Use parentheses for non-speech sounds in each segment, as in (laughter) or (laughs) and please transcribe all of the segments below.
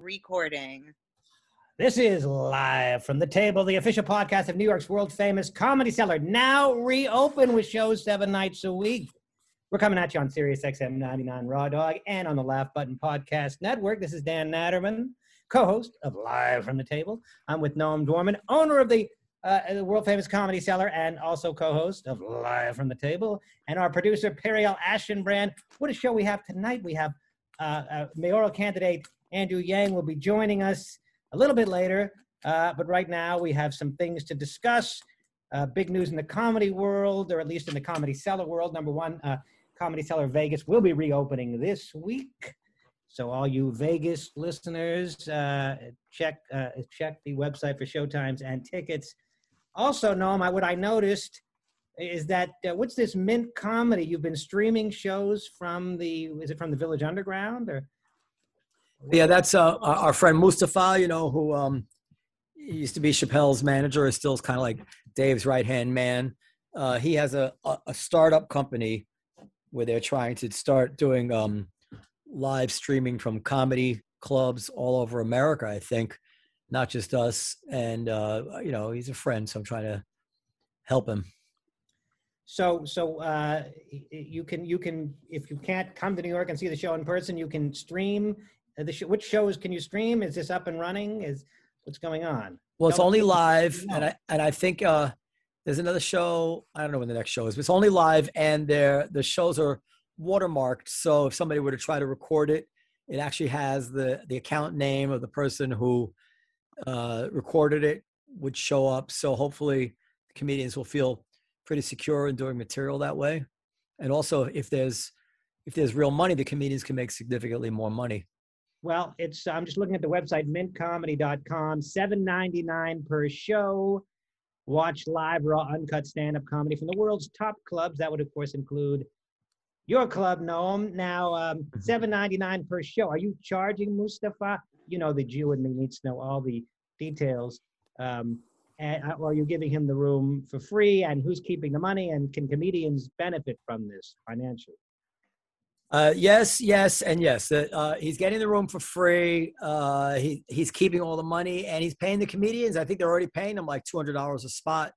recording. This is live from the table, the official podcast of New York's world famous Comedy Cellar, now reopen with shows seven nights a week. We're coming at you on Sirius XM 99 Raw Dog and on the Laugh Button Podcast Network. This is Dan Natterman, co-host of Live from the Table. I'm with Noam Dworman, owner of the uh, the world famous Comedy Cellar and also co-host of Live from the Table, and our producer Periel Aschenbrand. What a show we have tonight! We have uh, uh, mayoral candidate Andrew Yang will be joining us a little bit later. Uh, but right now, we have some things to discuss. Uh, big news in the comedy world, or at least in the comedy cellar world. Number one, uh, Comedy Cellar Vegas will be reopening this week. So all you Vegas listeners, uh, check uh, check the website for showtimes and tickets. Also, Noam, what I noticed is that uh, what's this Mint Comedy? You've been streaming shows from the is it from the Village Underground or? Yeah, that's uh, our friend Mustafa. You know who um, used to be Chappelle's manager, is still kind of like Dave's right hand man. Uh, he has a, a startup company where they're trying to start doing um, live streaming from comedy clubs all over America. I think, not just us. And uh, you know, he's a friend, so I'm trying to help him. So, so uh, you can you can if you can't come to New York and see the show in person, you can stream uh, the show. Which shows can you stream? Is this up and running? Is what's going on? Well, it's only live, and I and I think uh, there's another show. I don't know when the next show is, but it's only live, and there the shows are watermarked. So if somebody were to try to record it, it actually has the the account name of the person who uh, recorded it would show up. So hopefully, comedians will feel pretty secure in doing material that way. And also, if there's if there's real money, the comedians can make significantly more money. Well, it's I'm just looking at the website mintcomedy.com. Seven ninety nine per show. Watch live, raw, uncut stand-up comedy from the world's top clubs. That would, of course, include your club, Noam. Now, um, seven ninety nine per show. Are you charging Mustafa? You know, the Jew in me needs to know all the details. Um, and, uh, or are you giving him the room for free? And who's keeping the money? And can comedians benefit from this financially? Uh, yes, yes, and yes. Uh, he's getting the room for free. Uh, he he's keeping all the money, and he's paying the comedians. I think they're already paying him like two hundred dollars a spot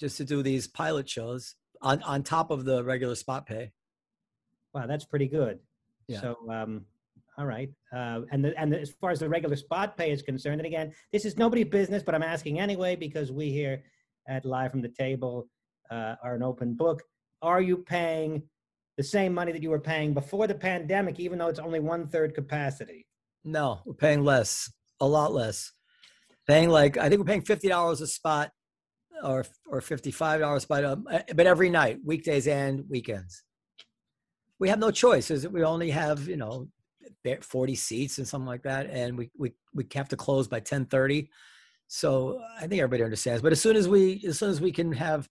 just to do these pilot shows on on top of the regular spot pay. Wow, that's pretty good. Yeah. So, um, all right. Uh, and the, and the, as far as the regular spot pay is concerned, and again, this is nobody's business, but I'm asking anyway because we here at Live from the Table uh, are an open book. Are you paying the same money that you were paying before the pandemic, even though it's only one third capacity? No, we're paying less, a lot less. Paying like I think we're paying fifty dollars a spot, or or fifty five dollars a spot, um, uh, but every night, weekdays and weekends. We have no choice. Is we only have you know forty seats and something like that, and we we we have to close by ten thirty. So I think everybody understands. But as soon as we as soon as we can have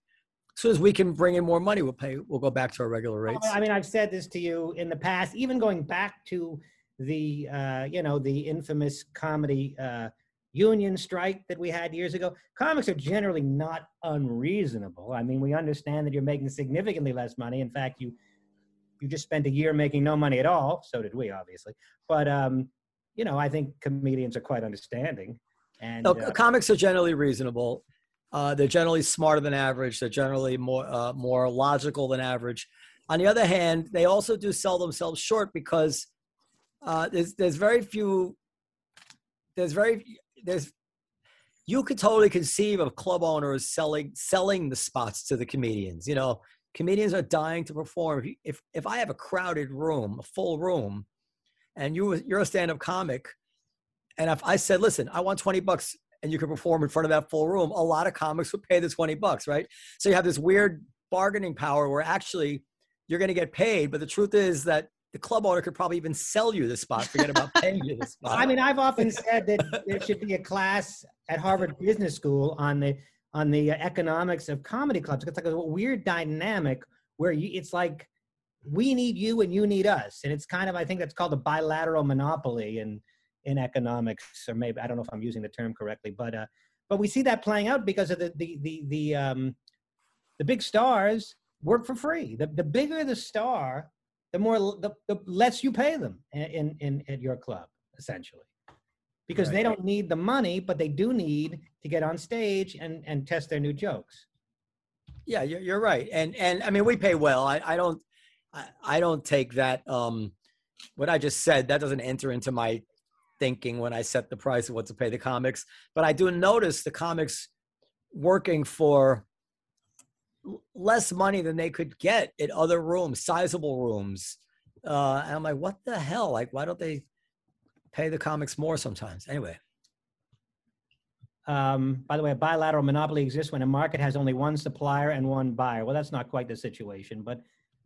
as soon as we can bring in more money, we'll pay. We'll go back to our regular rates. I mean, I've said this to you in the past, even going back to the, uh, you know, the infamous comedy uh, union strike that we had years ago. Comics are generally not unreasonable. I mean, we understand that you're making significantly less money. In fact, you you just spent a year making no money at all. So did we, obviously. But um, you know, I think comedians are quite understanding. And No, uh, comics are generally reasonable. Uh, they're generally smarter than average. They're generally more uh, more logical than average. On the other hand, they also do sell themselves short because uh, there's there's very few. There's very there's you could totally conceive of club owners selling selling the spots to the comedians. You know, comedians are dying to perform. If if if I have a crowded room, a full room, and you you're a stand up comic, and if I said, listen, I want 20 bucks and you can perform in front of that full room, a lot of comics would pay the 20 bucks, right? So you have this weird bargaining power where actually you're going to get paid. But the truth is that the club owner could probably even sell you the spot, forget about (laughs) paying you the spot. I mean, I've often (laughs) said that there should be a class at Harvard Business School on the on the uh, economics of comedy clubs. It's like a weird dynamic where you, it's like we need you and you need us, and it's kind of I think that's called a bilateral monopoly in in economics, or maybe I don't know if I'm using the term correctly, but uh, but we see that playing out because of the the the the um, the big stars work for free. The the bigger the star, the more the, the less you pay them in in, at your club essentially. because Right. they don't need the money, but they do need to get on stage and and test their new jokes. Yeah, you're, you're right. And and I mean, we pay well. I, I don't I, I don't take that um what I just said, that doesn't enter into my thinking when I set the price of what to pay the comics. But I do notice the comics working for less money than they could get at other rooms, sizable rooms. Uh, and I'm like, what the hell? Like, why don't they pay the comics more sometimes? Anyway, Um, by the way, a bilateral monopoly exists when a market has only one supplier and one buyer. Well, that's not quite the situation, but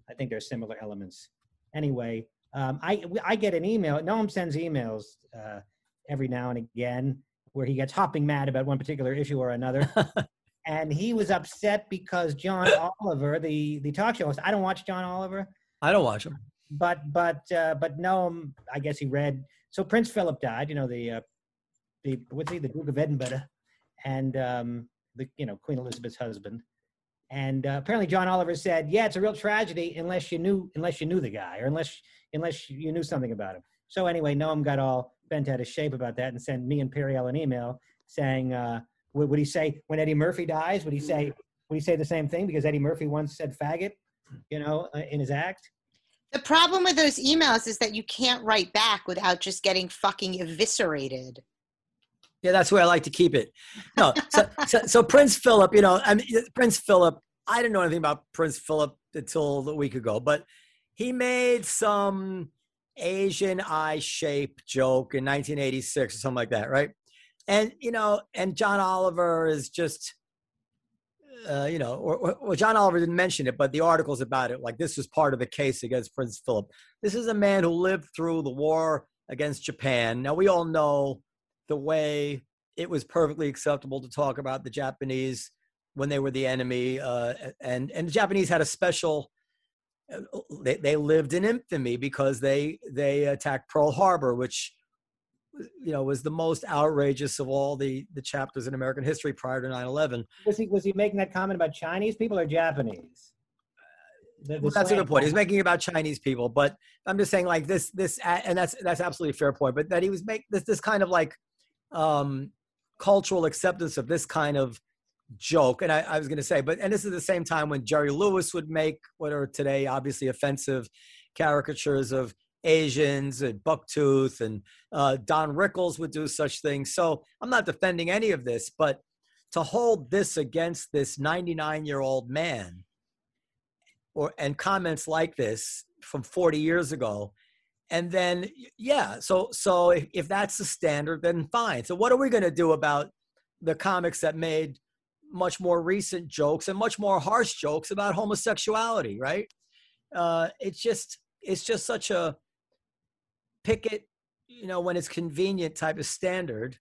I think there's similar elements. Anyway, um, I I get an email. Noam sends emails uh, every now and again where he gets hopping mad about one particular issue or another. (laughs) and he was upset because John Oliver, the the talk show host, I don't watch John Oliver, I don't watch him. but but uh, but Noam, I guess he read. So Prince Philip died. You know the uh, the what's he the Duke of Edinburgh, and um, the you know Queen Elizabeth's husband. And uh, apparently John Oliver said, "Yeah, it's a real tragedy unless you knew unless you knew the guy or unless unless you knew something about him." So anyway, Noam got all bent out of shape about that and sent me and Periel an email saying, uh, would, "Would he say when Eddie Murphy dies? Would he say would he say the same thing because Eddie Murphy once said faggot, you know, uh, in his act?" The problem with those emails is that you can't write back without just getting fucking eviscerated. Yeah, that's where I like to keep it. No, so, so, so Prince Philip, you know, I mean, Prince Philip, I didn't know anything about Prince Philip until a week ago, but he made some Asian eye shape joke in 1986 or something like that, right? And, you know, and John Oliver is just, uh, you know, or, or, or John Oliver didn't mention it, but the articles about it, like this was part of the case against Prince Philip. This is a man who lived through the war against Japan. Now, we all know the way it was perfectly acceptable to talk about the Japanese when they were the enemy, uh, and and the Japanese had a special. They they lived in infamy because they they attacked Pearl Harbor, which you know was the most outrageous of all the the chapters in American history prior to 9/11. Was he was he making that comment about Chinese people or Japanese? The- the Well, that's a good point. He's making it about Chinese people, but I'm just saying like this this and that's that's absolutely a fair point. But that he was make this this kind of like um cultural acceptance of this kind of joke. And I, I was going to say, but and this is the same time when Jerry Lewis would make what are today obviously offensive caricatures of Asians and Bucktooth, and uh, Don Rickles would do such things. So I'm not defending any of this, but to hold this against this 99 year old man or and comments like this from 40 years ago and then yeah so so if, if that's the standard then fine so what are we going to do about the comics that made much more recent jokes and much more harsh jokes about homosexuality right uh it's just it's just such a pick it you know when it's convenient type of standard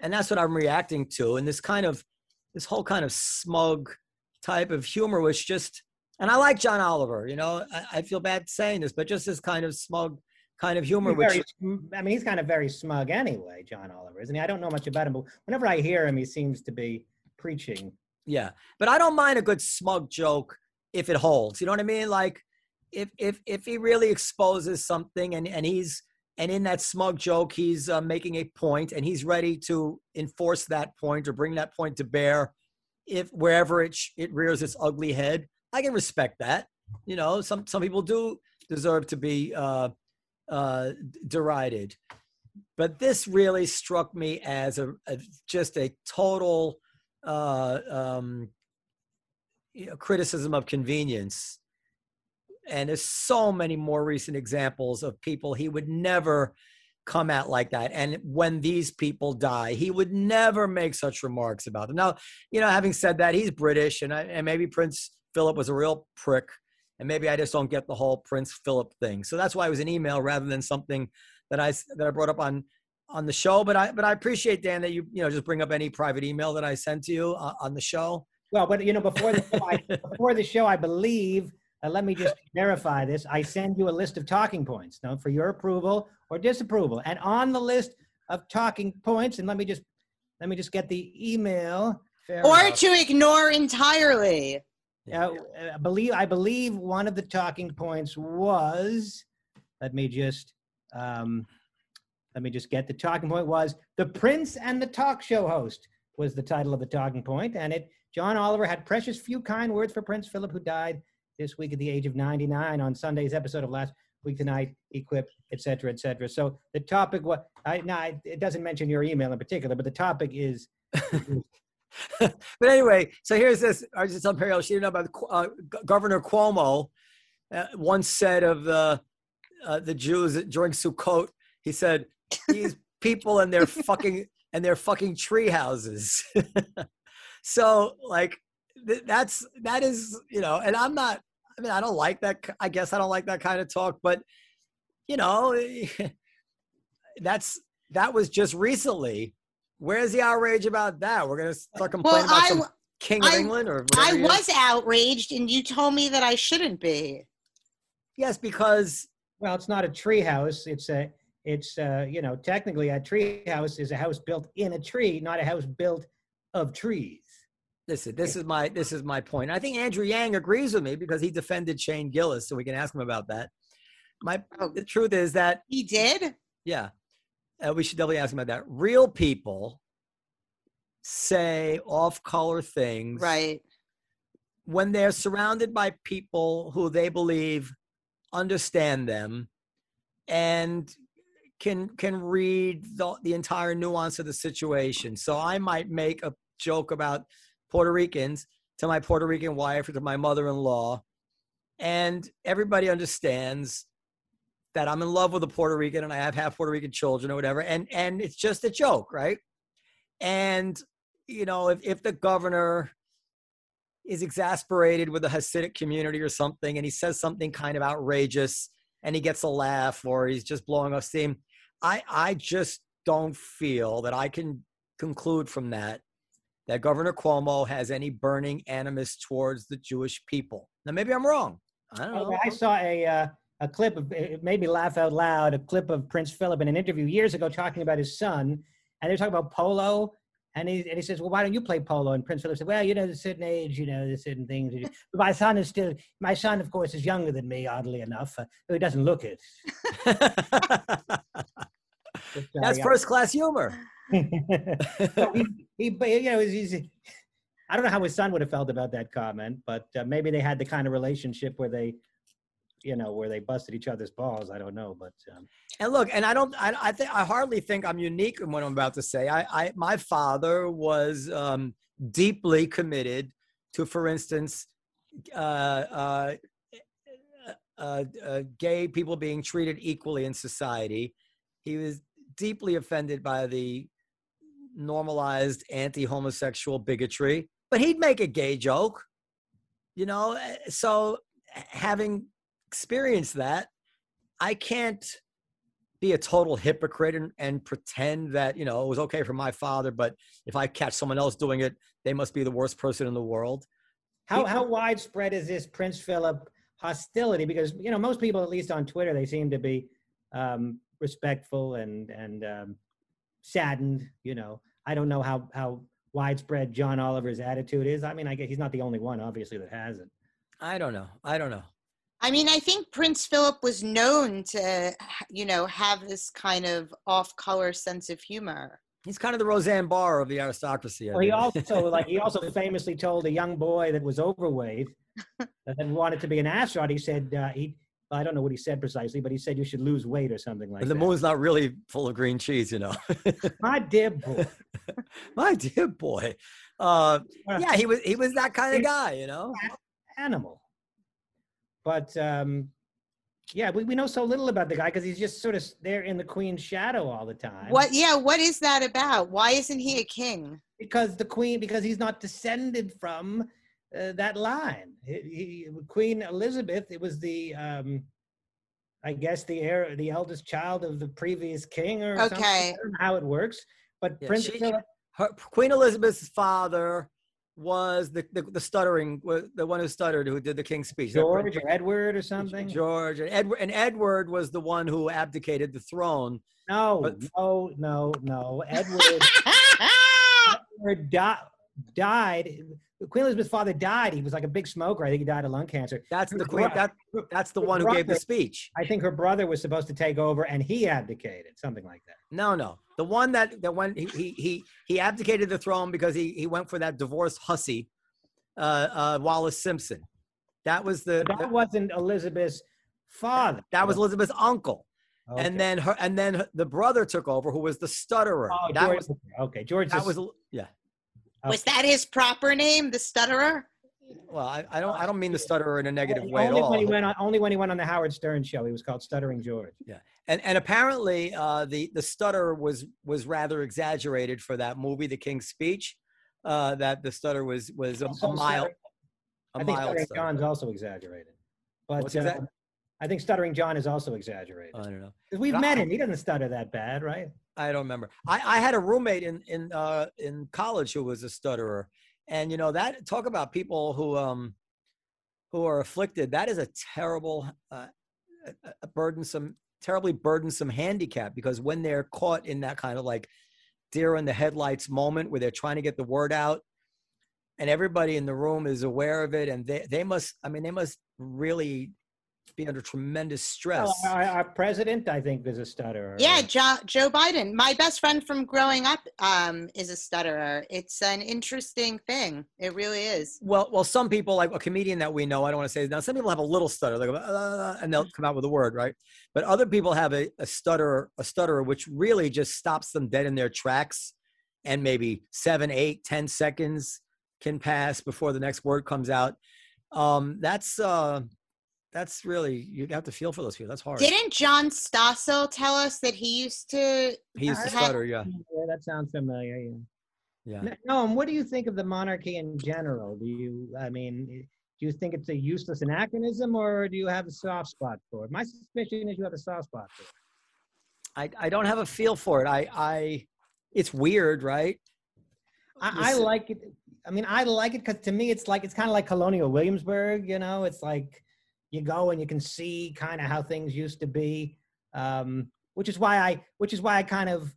and that's what i'm reacting to and this kind of this whole kind of smug type of humor which just and I like John Oliver. You know, I, I feel bad saying this, but just this kind of smug kind of humor, He's which very I mean, he's kind of very smug anyway, John Oliver, isn't he? I don't know much about him, but whenever I hear him, he seems to be preaching. yeah. But I don't mind a good smug joke if it holds. You know what I mean? Like if if if he really exposes something and and he's and in that smug joke he's uh, making a point and he's ready to enforce that point or bring that point to bear if wherever it sh- it rears its ugly head i can respect that you know some some people do deserve to be uh uh derided but this really struck me as a, a just a total uh um you know, criticism of convenience. And there's so many more recent examples of people he would never come at like that. And when these people die he would never make such remarks about them. Now you know having said that he's british and, I, and maybe prince philip was a real prick and maybe i just don't get the whole prince philip thing. So that's why it was an email rather than something that I that i brought up on on the show but i but i appreciate dan that you you know just bring up any private email that i sent to you uh, on the show Well, but you know, before the show, I, (laughs) before the show, I believe. Uh, let me just verify this. I send you a list of talking points, now for your approval or disapproval. And on the list of talking points, and let me just let me just get the email. Fair Or enough. to ignore entirely. Uh, I believe I believe one of the talking points was. Let me just um, let me just get the talking point was the prince and the talk show host was the title of the talking point and it john oliver had precious few kind words for prince philip who died this week at the age of 99 on sunday's episode of last week tonight equip etc etc so the topic was i now it doesn't mention your email in particular but the topic is (laughs) but anyway, so here's this I just Argentine Imperial. She didn't know about uh, Governor Cuomo. Uh, once said of the uh, the Jews during Sukkot, he said, "These people and their (laughs) fucking and their fucking tree houses." (laughs) so, like, th- that's that is you know, and I'm not. I mean, I don't like that. I guess I don't like that kind of talk, but you know, (laughs) that's that was just recently Where's the outrage about that? We're gonna start complaining well, about I, some king of I, England or I was outraged, and you told me that I shouldn't be. Yes, because well, it's not a tree house. It's a it's uh, you know technically a tree house is a house built in a tree, not a house built of trees. Listen, this is my this is my point. I think Andrew Yang agrees with me because he defended Shane Gillis, so we can ask him about that. My oh. the truth is that he did. Yeah, uh, we should definitely ask him about that. Real people say off color things. Right. When they're surrounded by people who they believe understand them and can can read the, the entire nuance of the situation. So I might make a joke about Puerto Ricans to my Puerto Rican wife or to my mother-in-law and everybody understands that I'm in love with a Puerto Rican and I have half Puerto Rican children or whatever. And and it's just a joke, right? And you know, if, if the governor is exasperated with the Hasidic community or something, and he says something kind of outrageous and he gets a laugh or he's just blowing off steam, I I just don't feel that I can conclude from that that Governor Cuomo has any burning animus towards the Jewish people. Now maybe I'm wrong. I don't know. I saw a uh, a clip of it made me laugh out loud. A clip of Prince Philip in an interview years ago talking about his son, and they're talking about polo. And he, and he says, well, why don't you play polo? And Prince Philip said, well, you know, there's a certain age, you know, there's certain things. (laughs) But my son is still, my son, of course, is younger than me, oddly enough. Uh, he doesn't look it. (laughs) (laughs) That's first class humor. (laughs) so he, he, you know, he's, he's, I don't know how his son would have felt about that comment, but uh, maybe they had the kind of relationship where they you know where they busted each other's balls. I don't know, but um, and look, and I don't, I, I think I hardly think I'm unique in what I'm about to say. I, I my father was um, deeply committed to, for instance, uh, uh, uh, uh, gay people being treated equally in society. He was deeply offended by the normalized anti-homosexual bigotry, but he'd make a gay joke, you know. Eh, so having experienced that, I can't be a total hypocrite and, and, pretend that you know it was okay for my father, but if I catch someone else doing it, they must be the worst person in the world. How how widespread is this Prince Philip hostility? Because you know most people, at least on Twitter, they seem to be um, respectful and and um, saddened. You know, I don't know how how widespread John Oliver's attitude is. I mean, I guess he's not the only one, obviously, that has it. I don't know. I don't know. I mean, I think Prince Philip was known to, you know, have this kind of off-color sense of humor. He's kind of the Roseanne Barr of the aristocracy. well, he also (laughs) like he also famously told a young boy that was overweight (laughs) that wanted to be an astronaut. He said uh, he. I don't know what he said precisely, but he said you should lose weight or something like the that. The moon's not really full of green cheese, you know. (laughs) My dear boy. (laughs) My dear boy. Uh, yeah, he was he was that kind of guy, you know. Animal. But um, yeah, we, we know so little about the guy because he's just sort of there in the queen's shadow all the time. What? Yeah, what is that about? Why isn't he a king? Because the queen, because he's not descended from uh, that line. He, he, queen Elizabeth, it was the, um, I guess the heir, the eldest child of the previous king, or okay, how it works. But yeah, Prince she, Philip, her, Queen Elizabeth's father was the, the, the stuttering the one who stuttered who did the king's speech. George or edward or something? George and edward and edward was the one who abdicated the throne. No but, no no no. Edward (laughs) edward di- died. Queen Elizabeth's father died. He was like a big smoker. I think he died of lung cancer. That's the queen. That that's the her one who gave the speech. I think her brother was supposed to take over, and he abdicated, something like that. No, no, the one that that went he he he, he abdicated the throne because he he went for that divorced hussy, uh, uh, Wallis Simpson. That was the, that wasn't Elizabeth's father. that was Elizabeth's uncle, Okay. and then her and then the brother took over, who was the stutterer. oh, that George, was okay. George that was yeah. Was that his proper name, the stutterer? Well, I, I don't I don't mean the stutterer in a negative way at only all. when he went on only when he went on the Howard Stern show. He was called Stuttering George. Yeah, and and apparently uh, the the stutter was was rather exaggerated for that movie, The King's Speech. Uh, that the stutter was was a, So a mile. Stuttering- A I think mild Stuttering stutter. John's also exaggerated. But What's uh, I think Stuttering John is also exaggerated. I don't know. 'Cause we've but met I- him. He doesn't stutter that bad, right? I don't remember. I, I had a roommate in in uh, in college who was a stutterer, and you know that talk about people who um who are afflicted. That is a terrible, uh, a- a burdensome, terribly burdensome handicap because when they're caught in that kind of like deer in the headlights moment where they're trying to get the word out, and everybody in the room is aware of it, and they they must. I mean, they must really be under tremendous stress. Well, our, our president, I think, is a stutterer. Yeah, jo- Joe Biden. My best friend from growing up um, is a stutterer. It's an interesting thing. It really is. Well, well, some people like a comedian that we know. I don't want to say now. Some people have a little stutter, like uh, and they'll come out with a word, right? But other people have a, a stutter, a stutter, which really just stops them dead in their tracks, and maybe seven, eight, ten seconds can pass before the next word comes out. Um, that's uh, that's really you have to feel for those people. That's hard. Didn't John Stossel tell us that he used to? he used to stutter, yeah, Yeah, that sounds familiar. Yeah. yeah. No, Noam, what do you think of the monarchy in general? Do you, I mean, do you think it's a useless anachronism, or do you have a soft spot for it? My suspicion is you have a soft spot for it. I, I don't have a feel for it. I, I, it's weird, right? I, I like it. I mean, I like it because to me, it's like it's kind of like Colonial Williamsburg. You know, it's like you go and you can see kind of how things used to be, um, which is why I, which is why I kind of,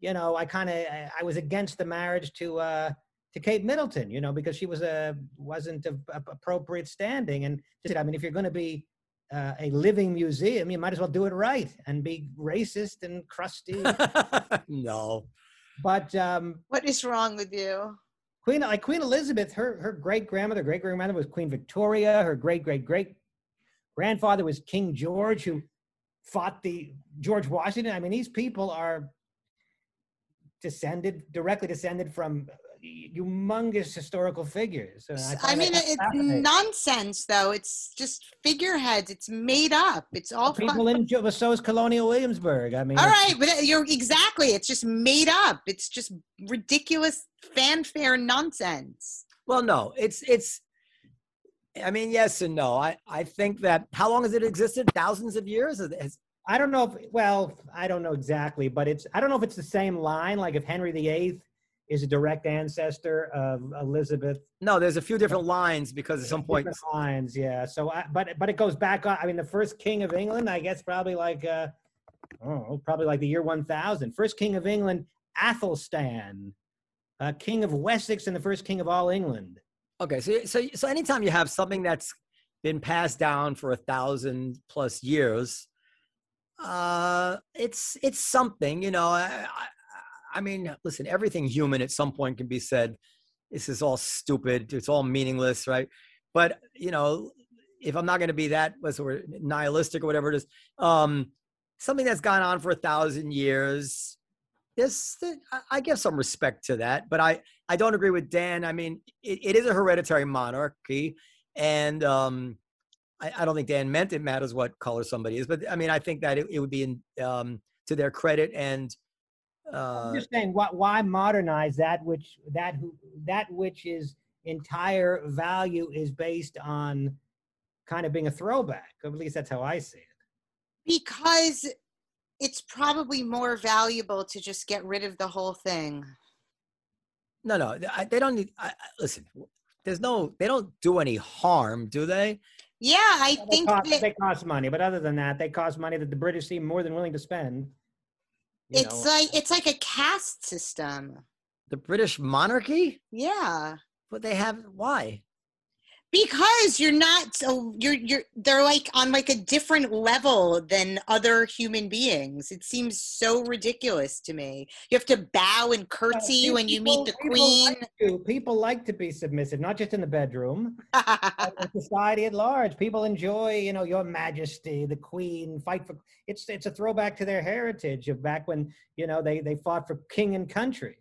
you know, I kind of I, I was against the marriage to uh, to Kate Middleton. You know, because she was a wasn't of of appropriate standing, and just, I mean, if you're going to be uh, a living museum, you might as well do it right and be racist and crusty. (laughs) no. but um, What is wrong with you? Queen like Queen Elizabeth, her her great grandmother, great grandmother was Queen Victoria. Her great great great grandfather was King George, who fought the George Washington. I mean, these people are descended directly descended from humongous historical figures. And I, mean, it's nonsense, though. It's just figureheads. It's made up. It's all fun. people in but so is Colonial Williamsburg. I mean, all right, but uh, you're exactly. It's just made up. It's just ridiculous fanfare nonsense. Well, no, it's it's. I mean, yes and no. I I think that how long has it existed? Thousands of years. Has- I don't know if well, I don't know exactly, but it's I don't know if it's the same line. Like if Henry VIII is a direct ancestor of Elizabeth no, there's a few different lines because at some point. Lines, yeah. So, I, but but it goes back. I mean, the first king of England, I guess, probably like uh, oh, probably like the year one thousand. First king of England, Athelstan, uh, king of Wessex, and the first king of all England. Okay, so so so anytime you have something that's been passed down for a thousand plus years, uh, it's it's something. You know, I, I, I mean, listen, everything human at some point can be said. This is all stupid. It's all meaningless, right? But you know, if I'm not going to be that what's the word, nihilistic or whatever it is, um, something that's gone on for a thousand years, this I- I give some respect to that. But I I don't agree with Dan. I mean, it, it is a hereditary monarchy, and um, I, I don't think Dan meant it matters what color somebody is. But I mean, I think that it, it would be in, um, to their credit and. Uh, I'm just saying, what? Why modernize that which that who that which is entire value is based on kind of being a throwback. At least that's how I see it. Because it's probably more valuable to just get rid of the whole thing. no, no, I, they don't need. I, I- listen, there's no. They don't do any harm, do they? Yeah, I They think cost, that they cost money, but other than that, they cost money that the British seem more than willing to spend. it's know. like it's like a caste system. The British monarchy? Yeah. But they have why? Because you're not so you're you're they're like on like a different level than other human beings it seems so ridiculous to me you have to bow and curtsy when you meet the people queen Like to, people like to be submissive, not just in the bedroom, (laughs) society at large. People enjoy, you know, your majesty, the queen, fight for it's it's a throwback to their heritage of back when, you know, they they fought for king and country.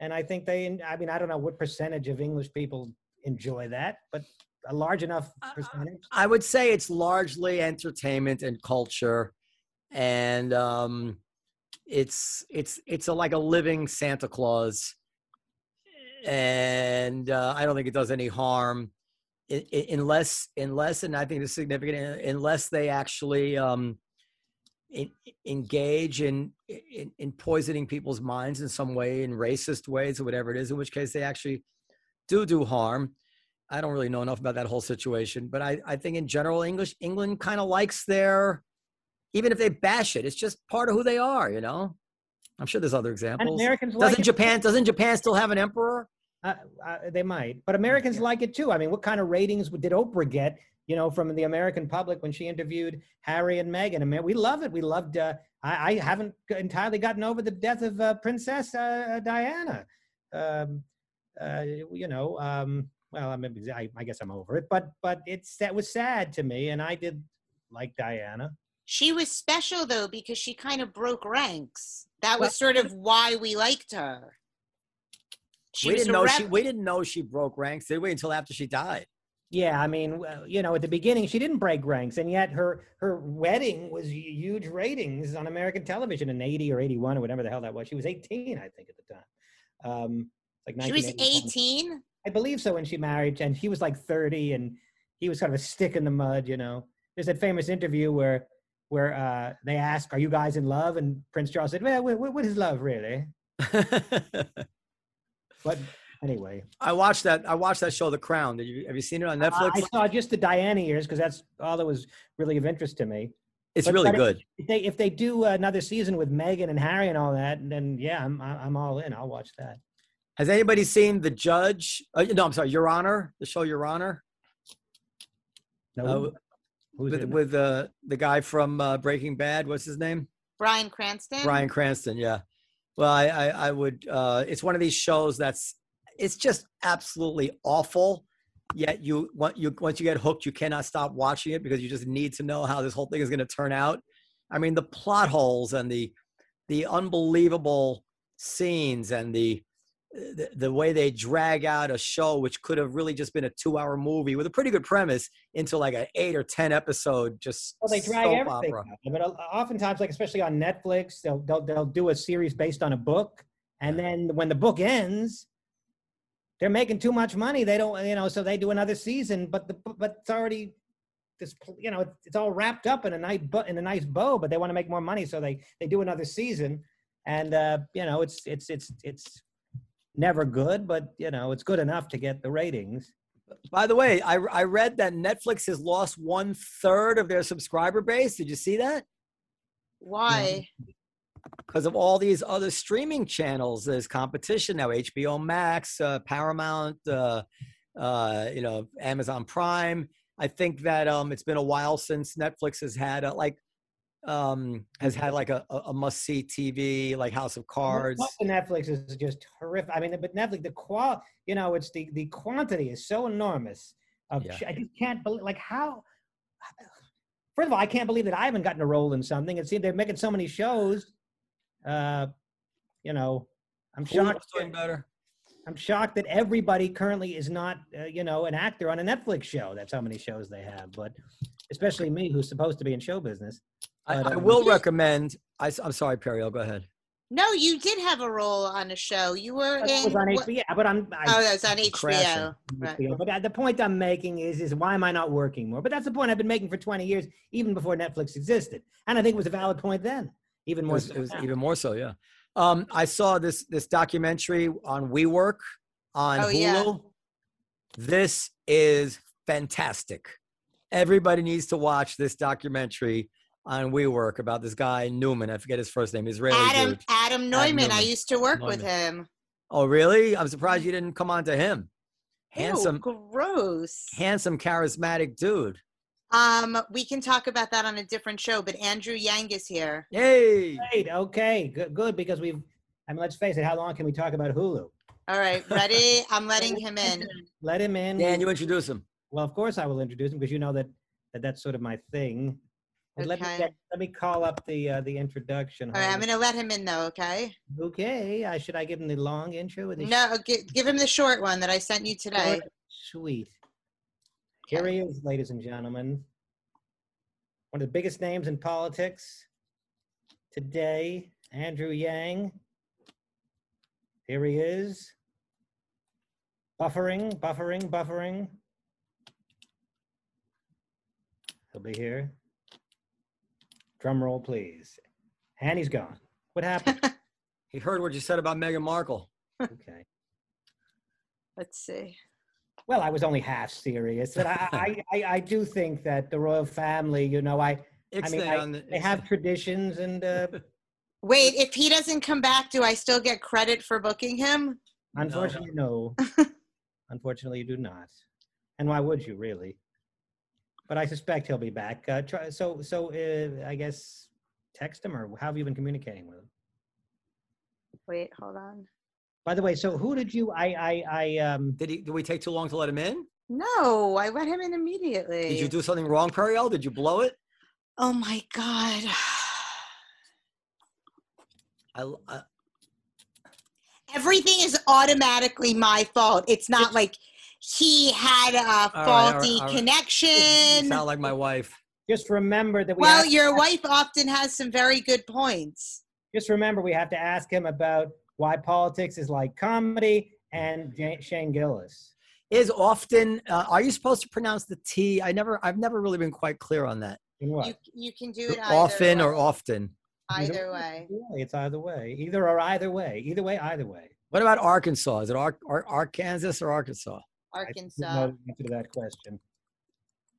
And I think they I mean, I don't know what percentage of English people enjoy that, but a large enough percentage. I would say it's largely entertainment and culture, and um, it's it's it's a, like a living Santa Claus, and uh, I don't think it does any harm, i- i- unless unless and I think it's significant uh, unless they actually um, en- engage in, in in poisoning people's minds in some way, in racist ways or whatever it is. In which case, they actually do do harm. I don't really know enough about that whole situation, but I, I think in general, English England kind of likes their, even if they bash it, it's just part of who they are. You know, I'm sure there's other And examples. Americans like Doesn't it. Japan doesn't Japan still have an emperor? Uh, uh, they might, but Americans like it too. I mean, what kind of ratings did Oprah get? You know, from the American public when she interviewed Harry and Meghan. I mean, we love it. We loved. Uh, I, I haven't entirely gotten over the death of uh, Princess uh, Diana. Um, uh, you know, um, well, I, mean, I, I guess I'm over it, but but it's that was sad to me, and I did like Diana. she was special though because she kind of broke ranks that Well- was sort of why we liked her she we didn't a know she we didn't know she broke ranks, did we? Until after she died. Yeah, I mean, you know, at the beginning she didn't break ranks, and yet her her wedding was huge ratings on American television in '80 or '81 or whatever the hell that was. She was 18, I think, at the time. Um, like she was 18 I believe so when she married, and he was like 30, and he was kind of a stick in the mud. You know, there's that famous interview where where uh, they ask, "Are you guys in love?" and Prince Charles said, "Well, what, what is love really?" (laughs) But anyway, I watched that. I watched that show, The Crown. Did you have you seen it on I- Netflix? I saw just the Diana years because that's all that was really of interest to me. it's but- really but good. if they if they do another season with Meghan and Harry and all that, then yeah, I'm I'm I'm all in. I'll watch that. Has anybody seen The Judge? Uh, no, I'm sorry, Your Honor, the show Your Honor, No, Uh, who's with in with uh, the guy from uh, Breaking Bad. What's his name? bryan cranston Bryan Cranston. Yeah. Well, I I, I would. Uh, it's one of these shows that's it's just absolutely awful. Yet you want you once you get hooked, you cannot stop watching it because you just need to know how this whole thing is going to turn out. I mean, the plot holes and the the unbelievable scenes and the the, the way they drag out a show which could have really just been a two hour movie with a pretty good premise into like an eight or ten episode just Well, they drag everything. opera. out. But oftentimes, like especially on Netflix, they'll they'll they'll do a series based on a book, and then when the book ends, they're making too much money. They don't, you know, so they do another season, but the but it's already this, you know, it's, all wrapped up in a nice bu- in a nice bow, but they want to make more money, so they they do another season, and uh, you know, it's it's it's it's never good, but you know, it's good enough to get the ratings. By the way, I, I read that Netflix has lost one third of their subscriber base. Did you see that? why Because of all these other streaming channels, there's competition now. HBO Max, uh, Paramount, uh, uh, you know, Amazon Prime. I think that um, it's been a while since Netflix has had a, like um, has had like a, a must see TV like House of Cards. Netflix is just horrific. I mean, but Netflix, the qual, you know, it's the the quantity is so enormous. Of Yeah. sh- I just can't believe, like how. First of all, I can't believe that I haven't gotten a role in something. It seems they're making so many shows. Uh, you know, I'm shocked. doing better. I'm shocked that everybody currently is not, uh, you know, an actor on a Netflix show. That's how many shows they have. But especially me, who's supposed to be in show business. I, I um, will recommend. I, am sorry, Perry. I'll go ahead. no you did have a role on a show you were That in was on HBO. Yeah, but I'm. I, oh that was on Crashing. hbo right. HBO. But uh, the point I'm making is, is why am I not working more? But that's the point I've been making for 20 years, even before Netflix existed. And I think it was a valid point then, even It more was, so it was even more so, yeah. Um, I saw this this documentary on WeWork on Oh, Hulu. yeah. This is fantastic. Everybody needs to watch this documentary on WeWork about this guy Neumann. I forget his first name. Israeli adam dude. adam neumann i used to work with him Oh, really? I'm surprised you didn't come on to him. Handsome, Ew, gross. handsome, charismatic dude. Um, we can talk about that on a different show, but Andrew Yang is here. Yay! Great. Okay. Good. Good. Because we've. I mean, let's face it. How long can we talk about Hulu? All right, ready? I'm letting him in. Let him in. Dan, you introduce him. Well, of course I will introduce him because you know that, that that's sort of my thing. But Let me get, let me call up the uh, the introduction. All right, I'm gonna let him in though, okay? Okay. I should I give him the long intro or the No, gi- give him the short one that I sent you today. short? Sweet. Here he is, ladies and gentlemen. One of the biggest names in politics today, Andrew Yang. Here he is. Buffering, buffering, buffering. He'll be here. Drum roll, please. And he's gone. What happened? (laughs) He heard what you said about Meghan Markle. okay. Let's see. Well, I was only half serious. but I, I, (laughs) I, I do think that the royal family, you know, I, I mean, Ixnay on the, they have traditions and uh, (laughs) Wait, if he doesn't come back, do I still get credit for booking him? unfortunately, no. unfortunately, you do not. And why would you really? But I suspect he'll be back. Uh, try, so, so uh, I guess text him or how have you been communicating with him? Wait, hold on. By the way, so who did you? I, I, I. Um, Did he? Did we take too long to let him in? No, I let him in immediately. Did you do something wrong, Periel? Did you blow it? Oh my god. I, I Everything is automatically my fault. It's not like he had a all right, faulty all right. connection. you sound like my wife. just remember that we. Well, have, your wife often has some very good points. just remember we have to ask him about why politics is like comedy and J- Shane Gillis. Is often? Uh, are you supposed to pronounce the T? I never. I've never really been quite clear on that. In what? You you can do it either Often way. or often. either way. Yeah, It's either way. Either or either way. Either way, either way. What about Arkansas? Is it Ar- Ar- Arkansas or Arkansas? I don't Arkansas. know the answer to that question.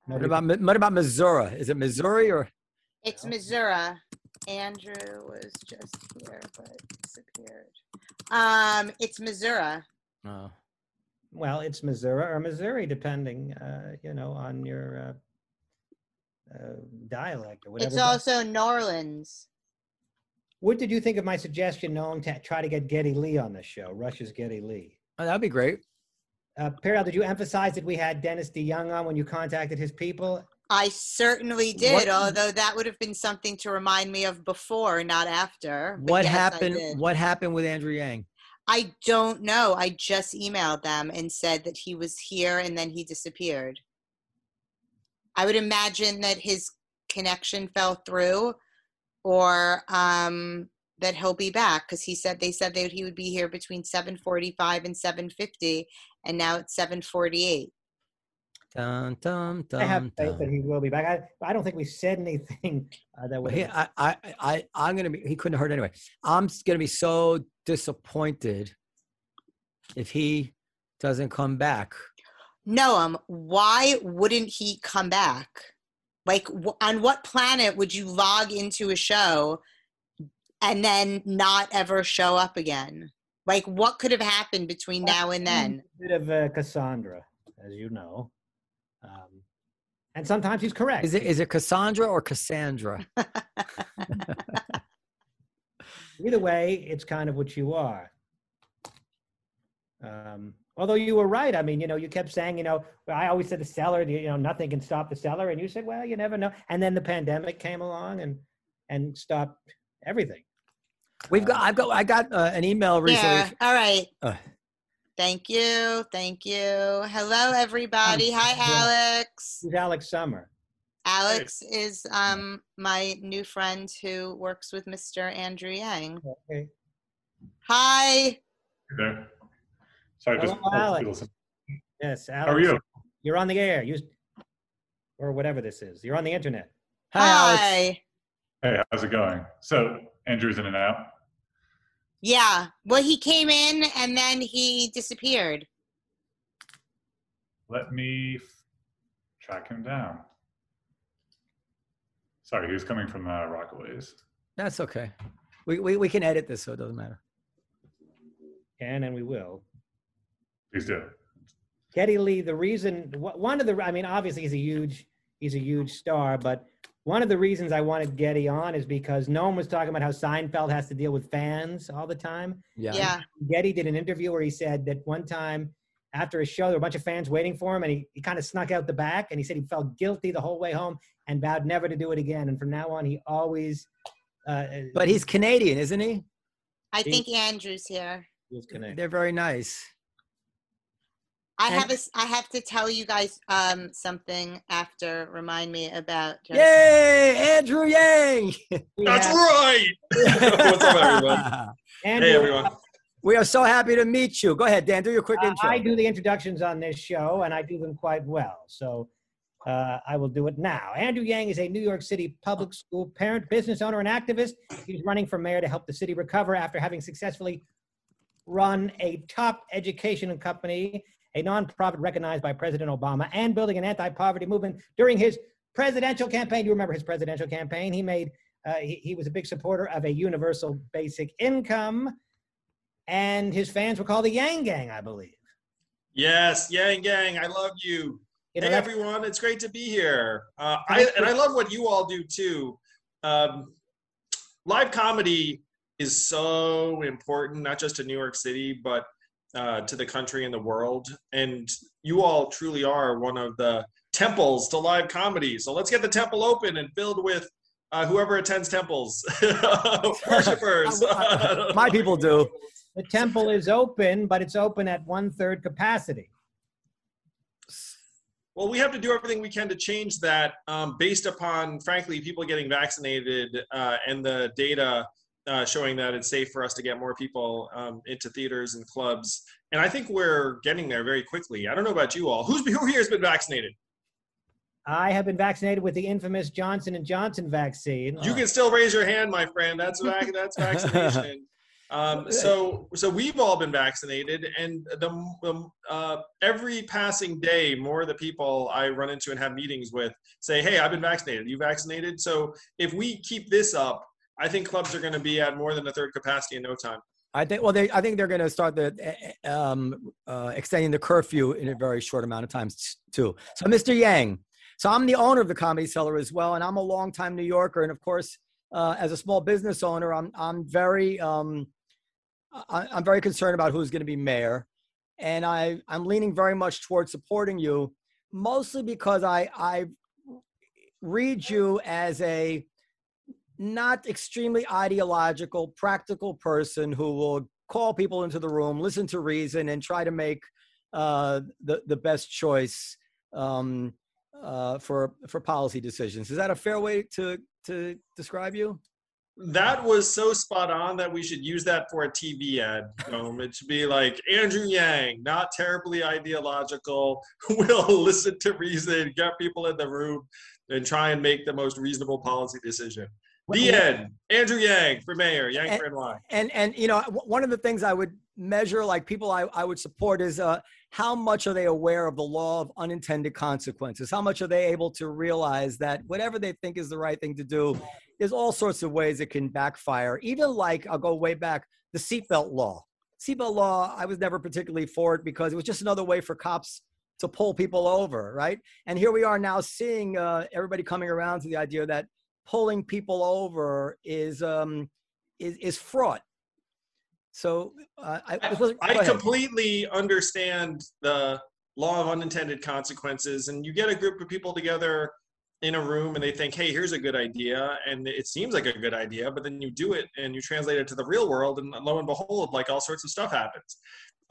What Nobody- about what about Missouri? Is it Missouri or It's Missouri. Andrew was just here but disappeared. Um, it's Missouri. no? Well, it's Missouri or Missouri, depending, uh, you know, on your uh, uh, dialect or whatever. It's also New Orleans. What did you think of my suggestion, Noam, to try to get Geddy Lee on the show? Rush's Geddy Lee. Oh, that'd be great. Uh, Periel, did you emphasize that we had Dennis DeYoung on when you contacted his people? I certainly did, What- although that would have been something to remind me of before, not after. But What yes, happened? What happened with Andrew Yang? I don't know. I just emailed them and said that he was here and then he disappeared. I would imagine that his connection fell through or um, that he'll be back because he said they said that he would be here between 745 and 750 and now it's 748 Dun, dun, dun, I have faith dun. that he will be back. I, I don't think we said anything (laughs) uh, that Well, he, I, I, I, I'm gonna be. He couldn't have heard anyway. I'm gonna be so disappointed if he doesn't come back. noam why wouldn't he come back like wh- on what planet would you log into a show and then not ever show up again like what could have happened between now and then bit of uh, Cassandra, as you know. Um, and sometimes he's correct. Is it is it Cassandra or Cassandra? (laughs) Either way, it's kind of what you are. Um, although you were right. I mean, you know, you kept saying, you know, I always said the Cellar, you know, nothing can stop the Cellar. And you said, well, you never know. And then the pandemic came along and and stopped everything. We've got. I've got. I got uh, an email recently. yeah all right Uh. thank you thank you hello everybody hi Yeah. alex Who's Alex Summer? alex is um my new friend who works with mr andrew yang Okay. hi there. Sorry, just Alex. Yes, Alex. How are you? You're on the air. You or whatever this is. You're on the internet. Hi, Alex. hi Hey, how's it going? So Andrew's in and out. Yeah. Well, he came in and then he disappeared. Let me f- track him down. Sorry, he was coming from uh, Rockaways. That's okay. We, we we can edit this, so it doesn't matter. can and we will. Please do. Geddy Lee, the reason, one of the, I mean, obviously he's a huge, he's a huge star, but one of the reasons I wanted Geddy on is because no one was talking about how Seinfeld has to deal with fans all the time. Yeah. Yeah. Geddy did an interview where he said that one time after a show, there were a bunch of fans waiting for him and he, he kind of snuck out the back and he said he felt guilty the whole way home and vowed never to do it again. And from now on, he always, uh, But he's Canadian, isn't he? I He- think Andrew's here. was connected. They're very nice. I And- have a s I have to tell you guys um something after. Remind me about. Joe. Yay, Andrew Yang. We (laughs) That's right. (laughs) What's up, everyone? Andrew, Hey, everyone. We are so happy to meet you. Go ahead, Dan. Do your quick Uh, intro. I do the introductions on this show, and I do them quite well. So uh, I will do it now. Andrew Yang is a New York City public school parent, business owner, and activist. He's running for mayor to help the city recover after having successfully run a top education company, a nonprofit recognized by President Obama, and building an anti-poverty movement during his presidential campaign. You remember his presidential campaign? He made uh, he, he was a big supporter of a universal basic income, and his fans were called the Yang Gang, I believe. Yes, Yang Gang, I love you. You know, hey, everyone, it's great to be here. Uh, I, and I love what you all do too. Um, live comedy is so important, not just to New York City, but uh, to the country and the world. And you all truly are one of the temples to live comedy. So let's get the temple open and filled with uh, whoever attends temples, (laughs) worshipers. (laughs) My people do. The temple is open, but it's open at one third capacity. Well, we have to do everything we can to change that um, based upon, frankly, people getting vaccinated uh, and the data uh, showing that it's safe for us to get more people um, into theaters and clubs. And I think we're getting there very quickly. I don't know about you all. Who's who here has been vaccinated? I have been vaccinated with the infamous Johnson and Johnson vaccine. You can still raise your hand, my friend. That's vac- that's vaccination. (laughs) Um, so so we've all been vaccinated, and the, the uh, every passing day, more of the people I run into and have meetings with say, "Hey, I've been vaccinated. You vaccinated?" So if we keep this up, I think clubs are going to be at more than a third capacity in no time. I think. Well, they. I think they're going to start the uh, um, uh, extending the curfew in a very short amount of time too. So, Mr. Yang. So I'm the owner of the Comedy Cellar as well, and I'm a longtime New Yorker. And of course, uh, as a small business owner, I'm I'm very um, I, I'm very concerned about who's going to be mayor, and I I'm leaning very much towards supporting you, mostly because I I read you as a not extremely ideological, practical person who will call people into the room, listen to reason, and try to make uh, the the best choice um, uh, for for policy decisions. Is that a fair way to to describe you? That was so spot on that we should use that for a TV ad. Um, it should be like Andrew Yang, not terribly ideological, (laughs) will listen to reason, get people in the room, and try and make the most reasonable policy decision. The end. Andrew Yang for mayor, Yang for NY. and and you know one of the things i would measure like people i, I would support is uh, how much are they aware of the law of unintended consequences? How much are they able to realize that whatever they think is the right thing to do there's all sorts of ways it can backfire. Even like i'll go way back the seatbelt law. Seatbelt law i was never particularly for it because it was just another way for cops to pull people over right? And here we are now seeing uh, everybody coming around to the idea that pulling people over is um is, is fraught so uh, I, I, I completely understand the law of unintended consequences, and you get a group of people together in a room and they think, hey, here's a good idea, and it seems like a good idea, but then you do it and you translate it to the real world, and lo and behold, like all sorts of stuff happens.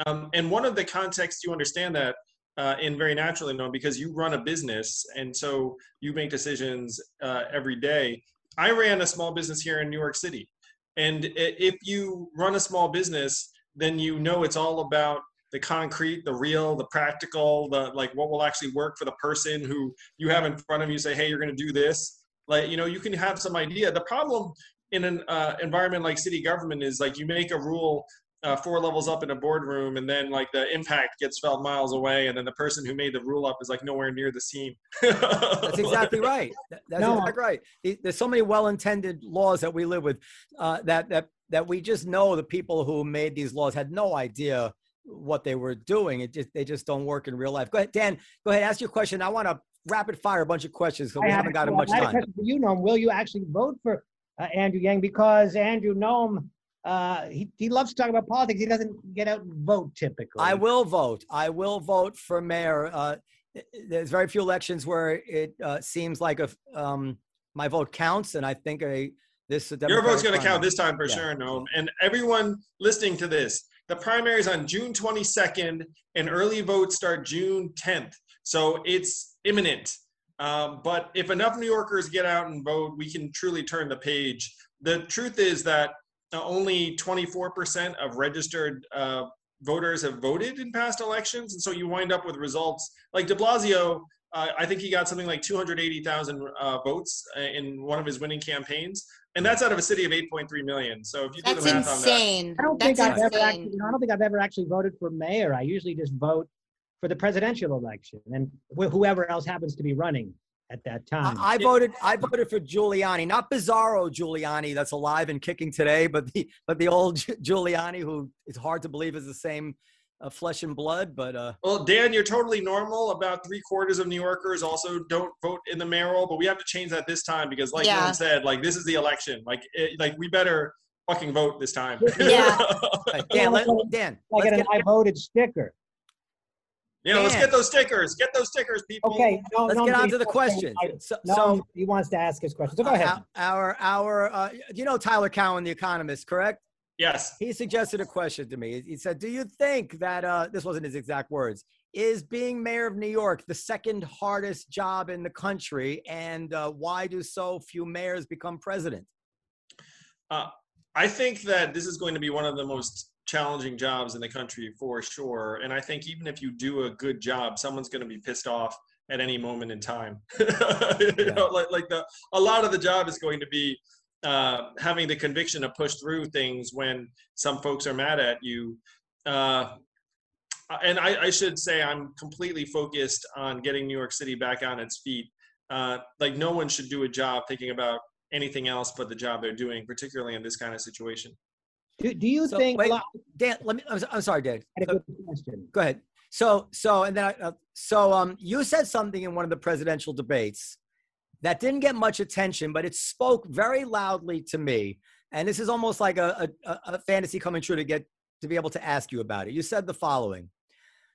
Um, and one of the contexts you understand that uh, in very naturally, no, because you run a business, and so you make decisions uh, every day. I ran a small business here in New York City. And if you run a small business, then you know it's all about the concrete, the real, the practical, the like what will actually work for the person who you have in front of you. Say, hey, you're going to do this. Like you know, you can have some idea. The problem in an uh, environment like city government is like you make a rule uh, four levels up in a boardroom, and then like the impact gets felt miles away, and then the person who made the rule up is like nowhere near the scene. (laughs) That's exactly right. That's No. exactly right. There's so many well-intended laws that we live with uh, that that that we just know the people who made these laws had no idea what they were doing. It just they just don't work in real life. Go ahead, Dan. Go ahead, ask your question. I want to rapid fire a bunch of questions because we I haven't had- got well, much I had a time. question for you, Noam. Will you actually vote for uh, Andrew Yang? Because Andrew Noam, uh, he, he loves to talk about politics. He doesn't get out and vote typically. I will vote. I will vote for mayor. Uh, there's very few elections where it uh, seems like a um, my vote counts, and I think a this a Your vote's going to count this time for Yeah. sure, Noam. And everyone listening to this, the primary is on June 22nd, and early votes start June 10th. So it's imminent. Um, but if enough New Yorkers get out and vote, we can truly turn the page. The truth is that only 24% of registered uh, voters have voted in past elections. And so you wind up with results like de Blasio. Uh, I think he got something like 280,000 uh, votes uh, in one of his winning campaigns. And that's out of a city of 8.3 million. So if you do That's the math on that, insane. I don't That's think I've ever insane. actually. I don't think I've ever actually voted for mayor. I usually just vote for the presidential election and wh- whoever else happens to be running at that time. I, I voted. I voted for Giuliani, not Bizarro Giuliani, that's alive and kicking today, but the but the old (laughs) Gi- Giuliani, who is hard to believe is the same uh, flesh and blood. But uh, Well, Dan, you're totally normal. About three quarters of New Yorkers also don't vote in the mayoral, but we have to change that this time because, like Yeah. Noam said, like this is the election. Like, it, like we better fucking vote this time. Yeah. (laughs) Dan, let, Dan, I let's get an get, I voted sticker. Yeah, let's get those stickers. Get those stickers, people. Okay, no, let's no, get on to the okay, questions. So, No, so he wants to ask his question. So go ahead. uh, our our uh, you know Tyler Cowen, the economist, correct? Yes. He suggested a question to me. He said, "Do you think that uh, this wasn't his exact words? Is being mayor of New York the second hardest job in the country, and uh, why do so few mayors become president?" I think that this is going to be one of the most challenging jobs in the country for sure. And I think even if you do a good job, someone's going to be pissed off at any moment in time. (laughs) you know, like, like the a lot of the job is going to be uh, having the conviction to push through things when some folks are mad at you. Uh, and I, I should say I'm completely focused on getting New York City back on its feet. Uh, like no one should do a job thinking about anything else but the job they're doing, particularly in this kind of situation. Do, do you So, think? wait. well, Dan, let me. I'm, I'm sorry, Dan. I had a So- good question. go ahead. So, so, and then, I, uh, so, um, you said something in one of the presidential debates that didn't get much attention, but it spoke very loudly to me. And this is almost like a, a, a- a fantasy coming true to get to be able to ask you about it. You said the following: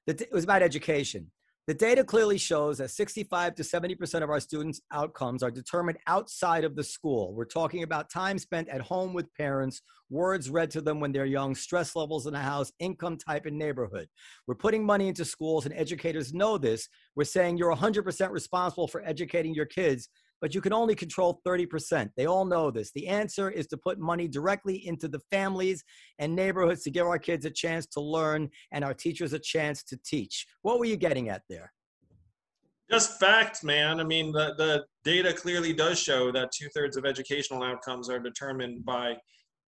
that it was about education. The data clearly shows that 65 to 70% of our students' outcomes are determined outside of the school. We're talking about time spent at home with parents, words read to them when they're young, stress levels in the house, income type, and neighborhood. We're putting money into schools, and educators know this. We're saying you're 100% responsible for educating your kids, but you can only control 30%. They all know this. The answer is to put money directly into the families and neighborhoods to give our kids a chance to learn and our teachers a chance to teach. What were you getting at there? Just facts, man. I mean, the, the data clearly does show that two thirds of educational outcomes are determined by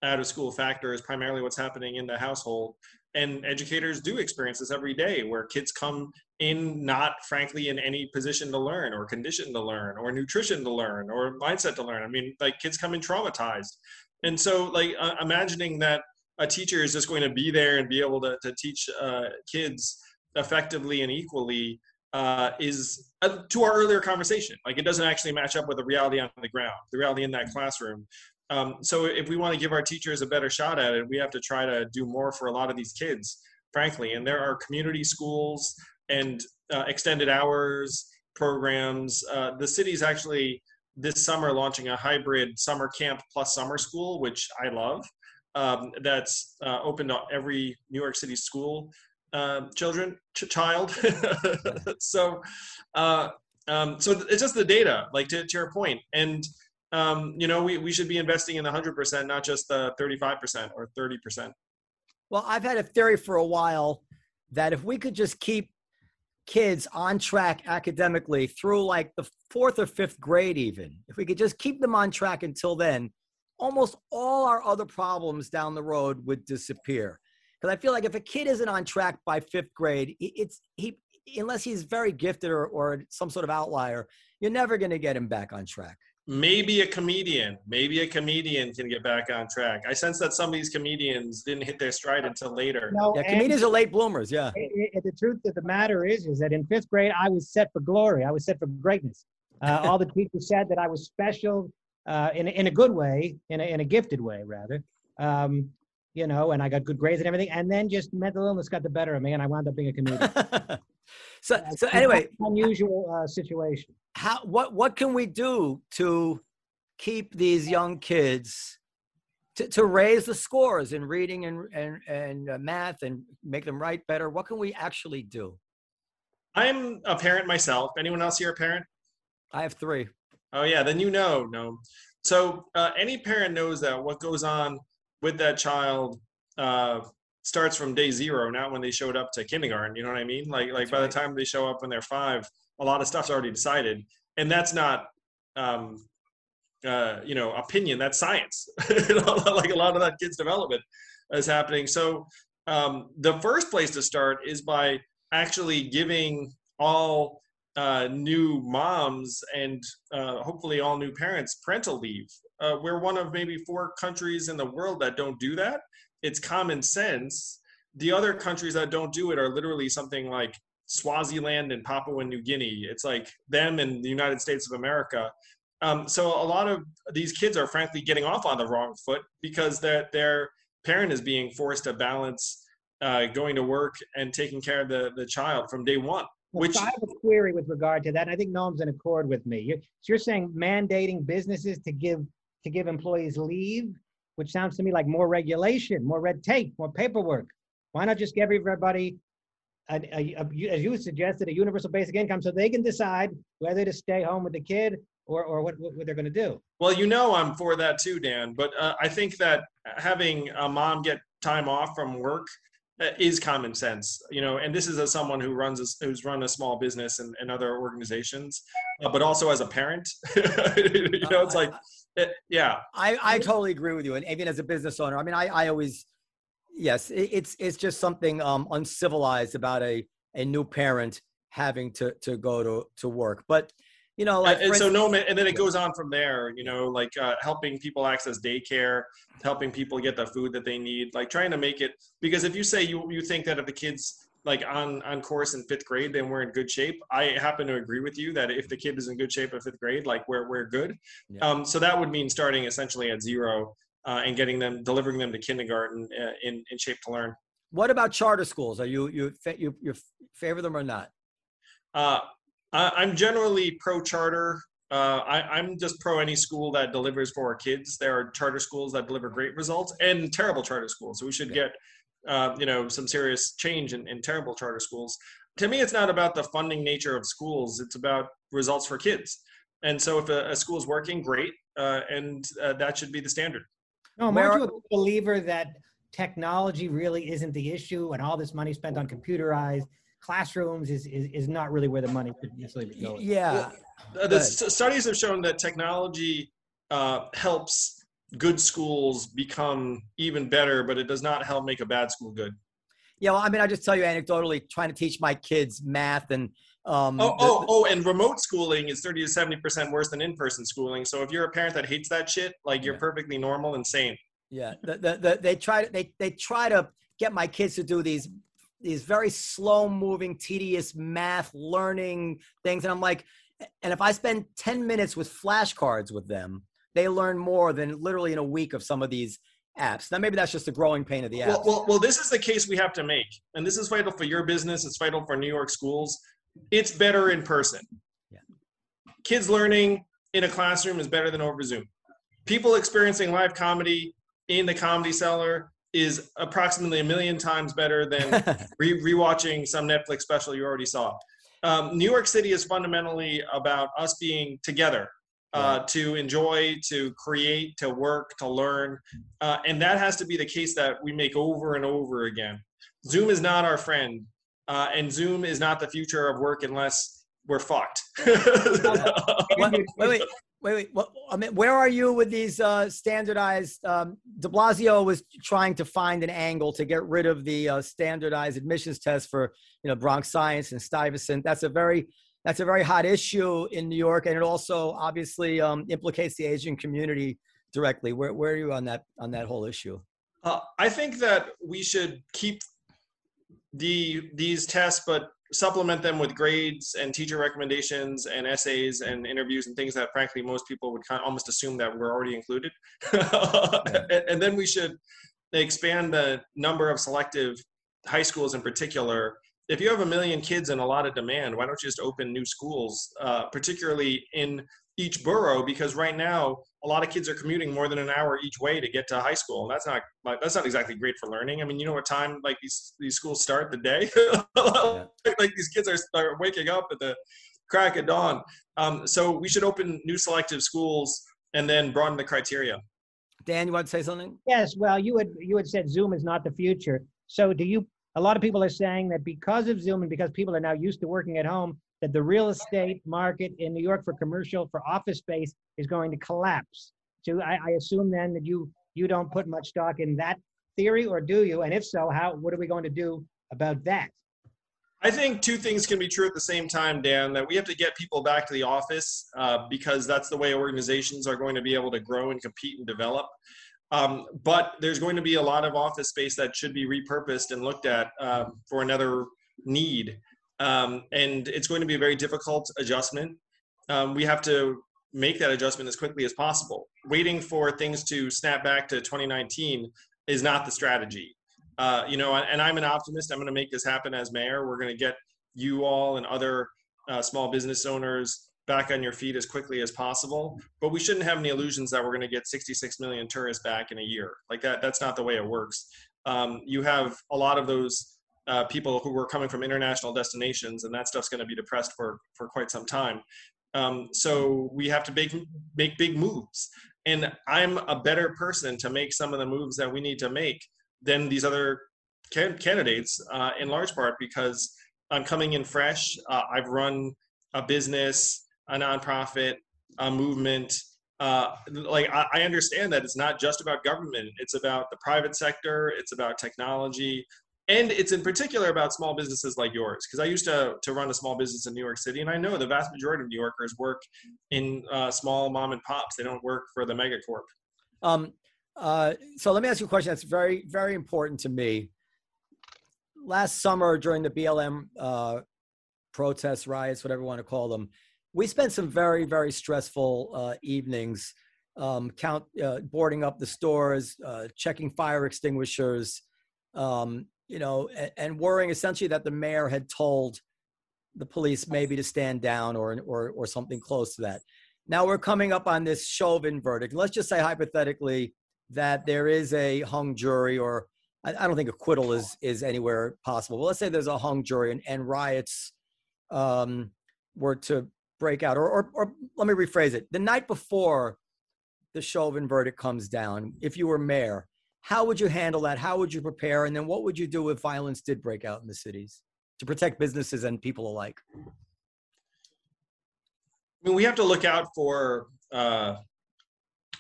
out of school factors, primarily what's happening in the household. And educators do experience this every day where kids come in not, frankly, in any position to learn or condition to learn or nutrition to learn or mindset to learn. I mean, like kids come in traumatized. And so, like, uh, imagining that a teacher is just going to be there and be able to, to teach uh, kids effectively and equally uh, is uh, to our earlier conversation. Like it doesn't actually match up with the reality on the ground, the reality in that classroom. Um, so if we want to give our teachers a better shot at it, we have to try to do more for a lot of these kids, frankly. And there are community schools and uh, extended hours programs. Uh, the city's actually this summer launching a hybrid summer camp plus summer school, which I love. Um, that's uh, open to every New York City school uh, children, ch- child. (laughs) so, uh, um, so it's just the data, like to, to your. And, um, you know, we, we should be investing in the 100%, not just the 35% or 30%. Well, I've had a theory for a while that if we could just keep kids on track academically through like the fourth or fifth grade, even if we could just keep them on track until then, almost all our other problems down the road would disappear. Because I feel like if a kid isn't on track by fifth grade, it's he unless he's very gifted or, or some sort of outlier, you're never going to get him back on track. Maybe a comedian, maybe a comedian can get back on track. I sense that some of these comedians didn't hit their stride until later. No, Yeah, comedians are late bloomers. Yeah. it- it- the truth of the matter is, is that in fifth grade, I was set for glory. I was set for greatness. Uh, (laughs) all the teachers said that I was special uh, in, a- in a good way, in a, in a gifted way, rather. Um, you know, and I got good grades and everything. And then just mental illness got the better of me, and I wound up being a comedian. (laughs) so so anyway, unusual uh, situation. How what what can we do to keep these young kids to, to raise the scores in reading and and and uh, math and make them write better? What can we actually do? I'm a parent myself. Anyone else here a parent? I have three. Oh yeah, then you know, no. So uh, any parent knows that what goes on with that child uh, starts from day zero, not when they showed up to kindergarten. You know what I mean? Like like That's by right. the time they show up when they're five, a lot of stuff's already decided, and that's not. Um, uh, you know, opinion. That's science. (laughs) like a lot of that kid's development is happening. So um, the first place to start is by actually giving all uh, new moms and uh, hopefully all new parents parental leave. Uh, we're one of maybe four countries in the world that don't do that. It's common sense. The other countries that don't do it are literally something like Swaziland and Papua New Guinea. It's like them and the United States of America. Um, so a lot of these kids are frankly getting off on the wrong foot because their their parent is being forced to balance uh, going to work and taking care of the, the child from day one. Well, Which- so I have a query with regard to that. And I think Noam's in accord with me. You're, so you're saying mandating businesses to give to give employees leave, which sounds to me like more regulation, more red tape, more paperwork. Why not just give everybody, a, a, a- as you suggested, a universal basic income so they can decide whether to stay home with the kid or, or what, what they're going to do? Well, you know I'm for that too, Dan. But uh, I think that having a mom get time off from work uh, is common sense. You know, and this is as someone who runs a, who's run a small business and, and other organizations, uh, but also as a parent. (laughs) you know, it's like, uh, yeah, I, I totally agree with you. And even as a business owner, I mean, I, I always, yes, it's it's just something um, uncivilized about a a new parent having to to go to to work. But you know, like and, and so instance- no, and then it goes on from there. You know, like uh, helping people access daycare, helping people get the food that they need, like trying to make it. Because if you say you you think that if the kids like on on course in fifth grade, then we're in good shape. I happen to agree with you that if the kid is in good shape in fifth grade, like we're we're good. Yeah. Um, so that would mean starting essentially at zero uh, and getting them, delivering them to kindergarten uh, in in shape to learn. what about charter schools? Are you you you you favor them or not? Uh, I, I'm generally pro charter. Uh, I, I'm just pro any school that delivers for our kids. There are charter schools that deliver great results and terrible charter schools. So we should get, uh, you know, some serious change in, in terrible charter schools. To me, it's not about the funding nature of schools. It's about results for kids. And so if a, a school is working, great, uh, and uh, that should be the standard. No, I'm Where aren't you a believer that technology really isn't the issue and all this money spent on computerized classrooms is, is, is not really where the money should necessarily be Y- going? Yeah. Go the studies have shown that technology uh, helps good schools become even better, but it does not help make a bad school good. Yeah, well, I mean, I just tell you anecdotally, trying to teach my kids math and um, Oh, the- oh, oh, and remote schooling is 30 to 70% worse than in-person schooling. So if you're a parent that hates that shit, like you're Yeah. perfectly normal and sane. Yeah, the, the, the, they try to they they try to get my kids to do these these very slow moving, tedious math learning things, and I'm like, and if I spend ten minutes with flashcards with them, they learn more than literally in a week of some of these apps. Now maybe that's just the growing pain of the apps. Well, well, well, this is the case we have to make. And this is vital for your business. It's vital for New York schools. It's better in person. Yeah. Kids learning in a classroom is better than over Zoom. People experiencing live comedy in the comedy cellar is approximately a million times better than (laughs) re- rewatching some Netflix special you already saw. Um, New York City is fundamentally about us being together uh, to enjoy, to create, to work, to learn. Uh, and that has to be the case that we make over and over again. Zoom is not our friend, uh, and Zoom is not the future of work unless we're fucked. (laughs) Wait, wait, wait, wait. What, I mean, where are you with these uh, standardized? Um, De Blasio was trying to find an angle to get rid of the uh, standardized admissions test for you know Bronx Science and Stuyvesant. That's a very that's a very hot issue in New York, and it also obviously um, implicates the Asian community directly. Where where are you on that on that whole issue? Uh, I think that we should keep the these tests, but supplement them with grades and teacher recommendations and essays and interviews and things that frankly most people would kind of almost assume that were already included. (laughs) And, and, then we should expand the number of selective high schools in particular. If you have a million kids and a lot of demand why don't you just open new schools uh, particularly in each borough because right now a lot of kids are commuting more than an hour each way to get to high school. And that's not like that's not exactly great for learning. I mean you know what time like these these schools start the day? Yeah. (laughs) like these kids are, are waking up at the crack of dawn. Um, so we should open new selective schools and then broaden the criteria. Dan you want to say something? Yes well you had you had said zoom is not the future. So do you a lot of people are saying that because of zoom and because people are now used to working at home that the real estate market in New York for commercial, for office space is going to collapse. So I, I assume then that you you don't put much stock in that theory, or do you? And if so, how what are we going to do about that? I think two things can be true at the same time, Dan. That we have to get people back to the office uh, because that's the way organizations are going to be able to grow and compete and develop. Um, but there's going to be a lot of office space that should be repurposed and looked at um, for another need. Um, and it's going to be a very difficult adjustment. Um, we have to make that adjustment as quickly as possible. Waiting for things to snap back to 2019 is not the strategy. Uh, you know, and I'm an optimist. I'm going to make this happen as mayor. We're going to get you all and other uh, small business owners back on your feet as quickly as possible. But we shouldn't have any illusions that we're going to get 66 million tourists back in a year. Like that, that's not the way it works. Um, you have a lot of those uh, people who were coming from international destinations, and that stuff's going to be depressed for for quite some time. Um, so we have to make make big moves, and I'm a better person to make some of the moves that we need to make than these other can- candidates, uh, in large part because I'm coming in fresh. Uh, I've run a business, a nonprofit, a movement. Uh, like I, I, understand that it's not just about government; it's about the private sector, it's about technology, and it's in particular about small businesses like yours because i used to, to run a small business in new york city and i know the vast majority of new yorkers work in uh, small mom and pops. They don't work for the megacorp um, uh, so let me ask you a question that's very very important to me. Last summer during the blm uh, protests riots whatever you want to call them we spent some very very stressful uh, evenings um, count uh, boarding up the stores uh, checking fire extinguishers um, you know, and, and worrying essentially that the mayor had told the police maybe to stand down or or or something close to that. Now we're coming up on this Chauvin verdict. Let's just say hypothetically that there is a hung jury, or I, I don't think acquittal is is anywhere possible. But let's say there's a hung jury and, and riots um, were to break out, or, or or let me rephrase it: the night before the Chauvin verdict comes down, if you were mayor, how would you handle that? How would you prepare? And then what would you do if violence did break out in the cities to protect businesses and people alike? I mean, we have to look out for uh,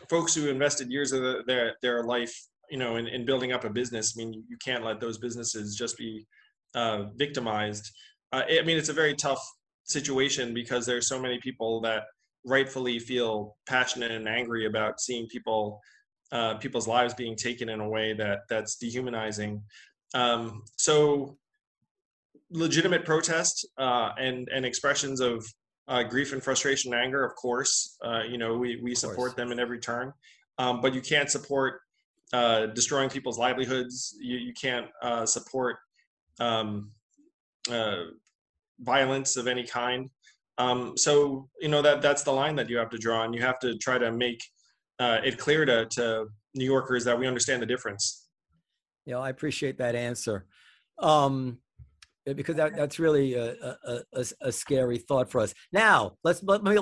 folks who invested years of the, their their life, you know, in, in, building up a business. I mean, you can't let those businesses just be uh, victimized. Uh, I mean, it's a very tough situation because there's so many people that rightfully feel passionate and angry about seeing people uh, people's lives being taken in a way that that's dehumanizing. Um, so legitimate protest uh, and and expressions of uh, grief and frustration and anger, of course, uh, you know we we support them in every turn, um, but you can't support uh, destroying people's livelihoods. You you can't uh, support um, violence of any kind. Um, so you know that that's the line that you have to draw, and you have to try to make uh, it clear to, to New Yorkers that we understand the difference. Yeah, I appreciate that answer. Um, because that, that's really a, a, a, scary thought for us. Now, let's let me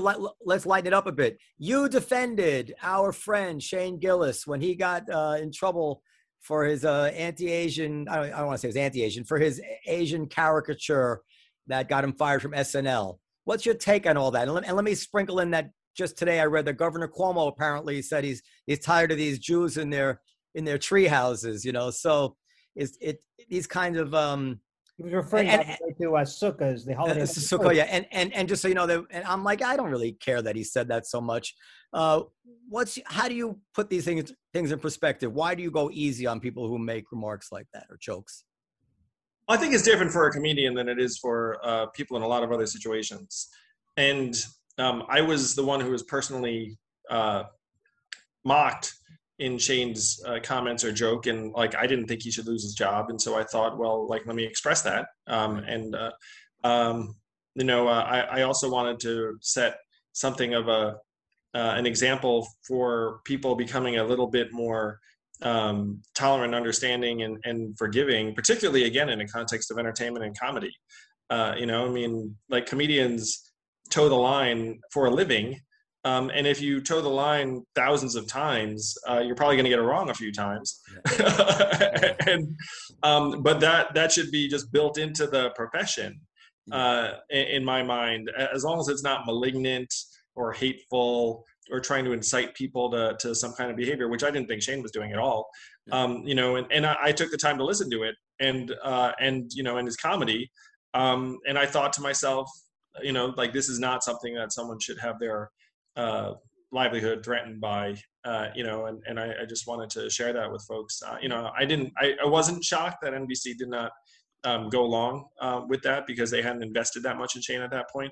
let's lighten it up a bit. You defended our friend Shane Gillis when he got uh, in trouble for his uh, anti-Asian. I don't, I don't want to say his anti-Asian for his Asian caricature that got him fired from SNL. What's your take on all that? And let, and let me sprinkle in that just today I read that Governor Cuomo apparently said he's he's tired of these Jews in their in their tree houses, you know. So it's it these kind of um, He was referring And- by to uh, Sukkahs, the Uh, holiday. it's a Sukkot, yeah, and and and just so you know, that, and I'm like, I don't really care that he said that so much. Uh, what's how do you put these things things in perspective? Why do you go easy on people who make remarks like that or jokes? I think it's different for a comedian than it is for uh, people in a lot of other situations. And um, I was the one who was personally uh, mocked in Shane's uh, comments or joke, and like I didn't think he should lose his job, and so I thought, well, like let me express that. Um, and uh, um, you know, uh, I, I also wanted to set something of a uh, an example for people becoming a little bit more um, tolerant, understanding, and, and forgiving, particularly again in a context of entertainment and comedy. Uh, you know, I mean, like comedians toe the line for a living. Um, and if you toe the line thousands of times, uh, you're probably going to get it wrong a few times. (laughs) and um, but that that should be just built into the profession, uh, in, in my mind. As long as it's not malignant or hateful or trying to incite people to, to some kind of behavior, which I didn't think Shane was doing at all. Um, you know, and, and I, I took the time to listen to it and, uh, and, you know, and his comedy. Um, and I thought to myself, you know, like this is not something that someone should have their, uh, livelihood threatened by, uh, you know, and, and I, I just wanted to share that with folks. Uh, you know, I didn't, I, I wasn't shocked that NBC did not, um, go along, uh, with that because they hadn't invested that much in Shane at that point.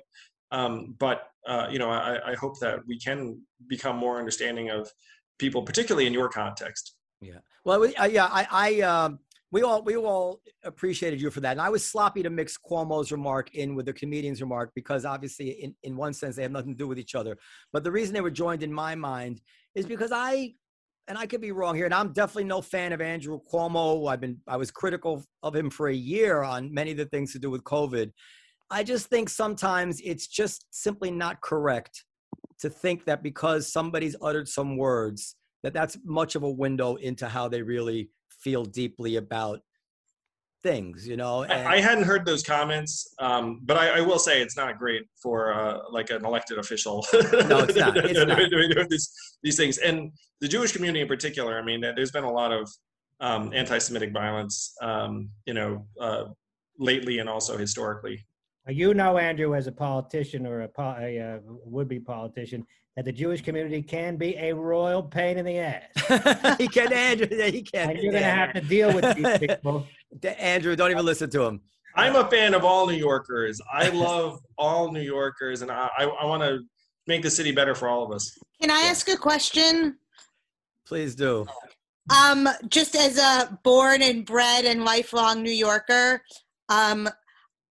Um, but uh, you know, I, I hope that we can become more understanding of people, particularly in your context. Yeah. Well, we, uh, yeah, I, I, um, we all, we all appreciated you for that, and I was sloppy to mix Cuomo's remark in with the comedian's remark because obviously, in in one sense, they have nothing to do with each other. But the reason they were joined in my mind is because I, and I could be wrong here, and I'm definitely no fan of Andrew Cuomo. I've been, I was critical of him for a year on many of the things to do with COVID. I just think sometimes it's just simply not correct to think that because somebody's uttered some words that that's much of a window into how they really feel deeply about things, you know. And, I, I hadn't heard those comments, um, but I, I will say it's not great for uh, like an elected official. (laughs) No, it's not. It's not. doing, doing these, these things, and the Jewish community in particular. I mean, there's been a lot of um, anti-Semitic violence, um, you know, uh, lately and also historically. You know, Andrew, as a politician or a, po- a uh, would-be politician, that the Jewish community can be a royal pain in the ass. (laughs) he can, Andrew. He can. And you're going to have to deal with these (laughs) people. Andrew, don't even listen to him. I'm a fan of all New Yorkers. I love (laughs) all New Yorkers, and I, I, I want to make the city better for all of us. Can I ask a question? Please do. Um, just as a born and bred and lifelong New Yorker, um,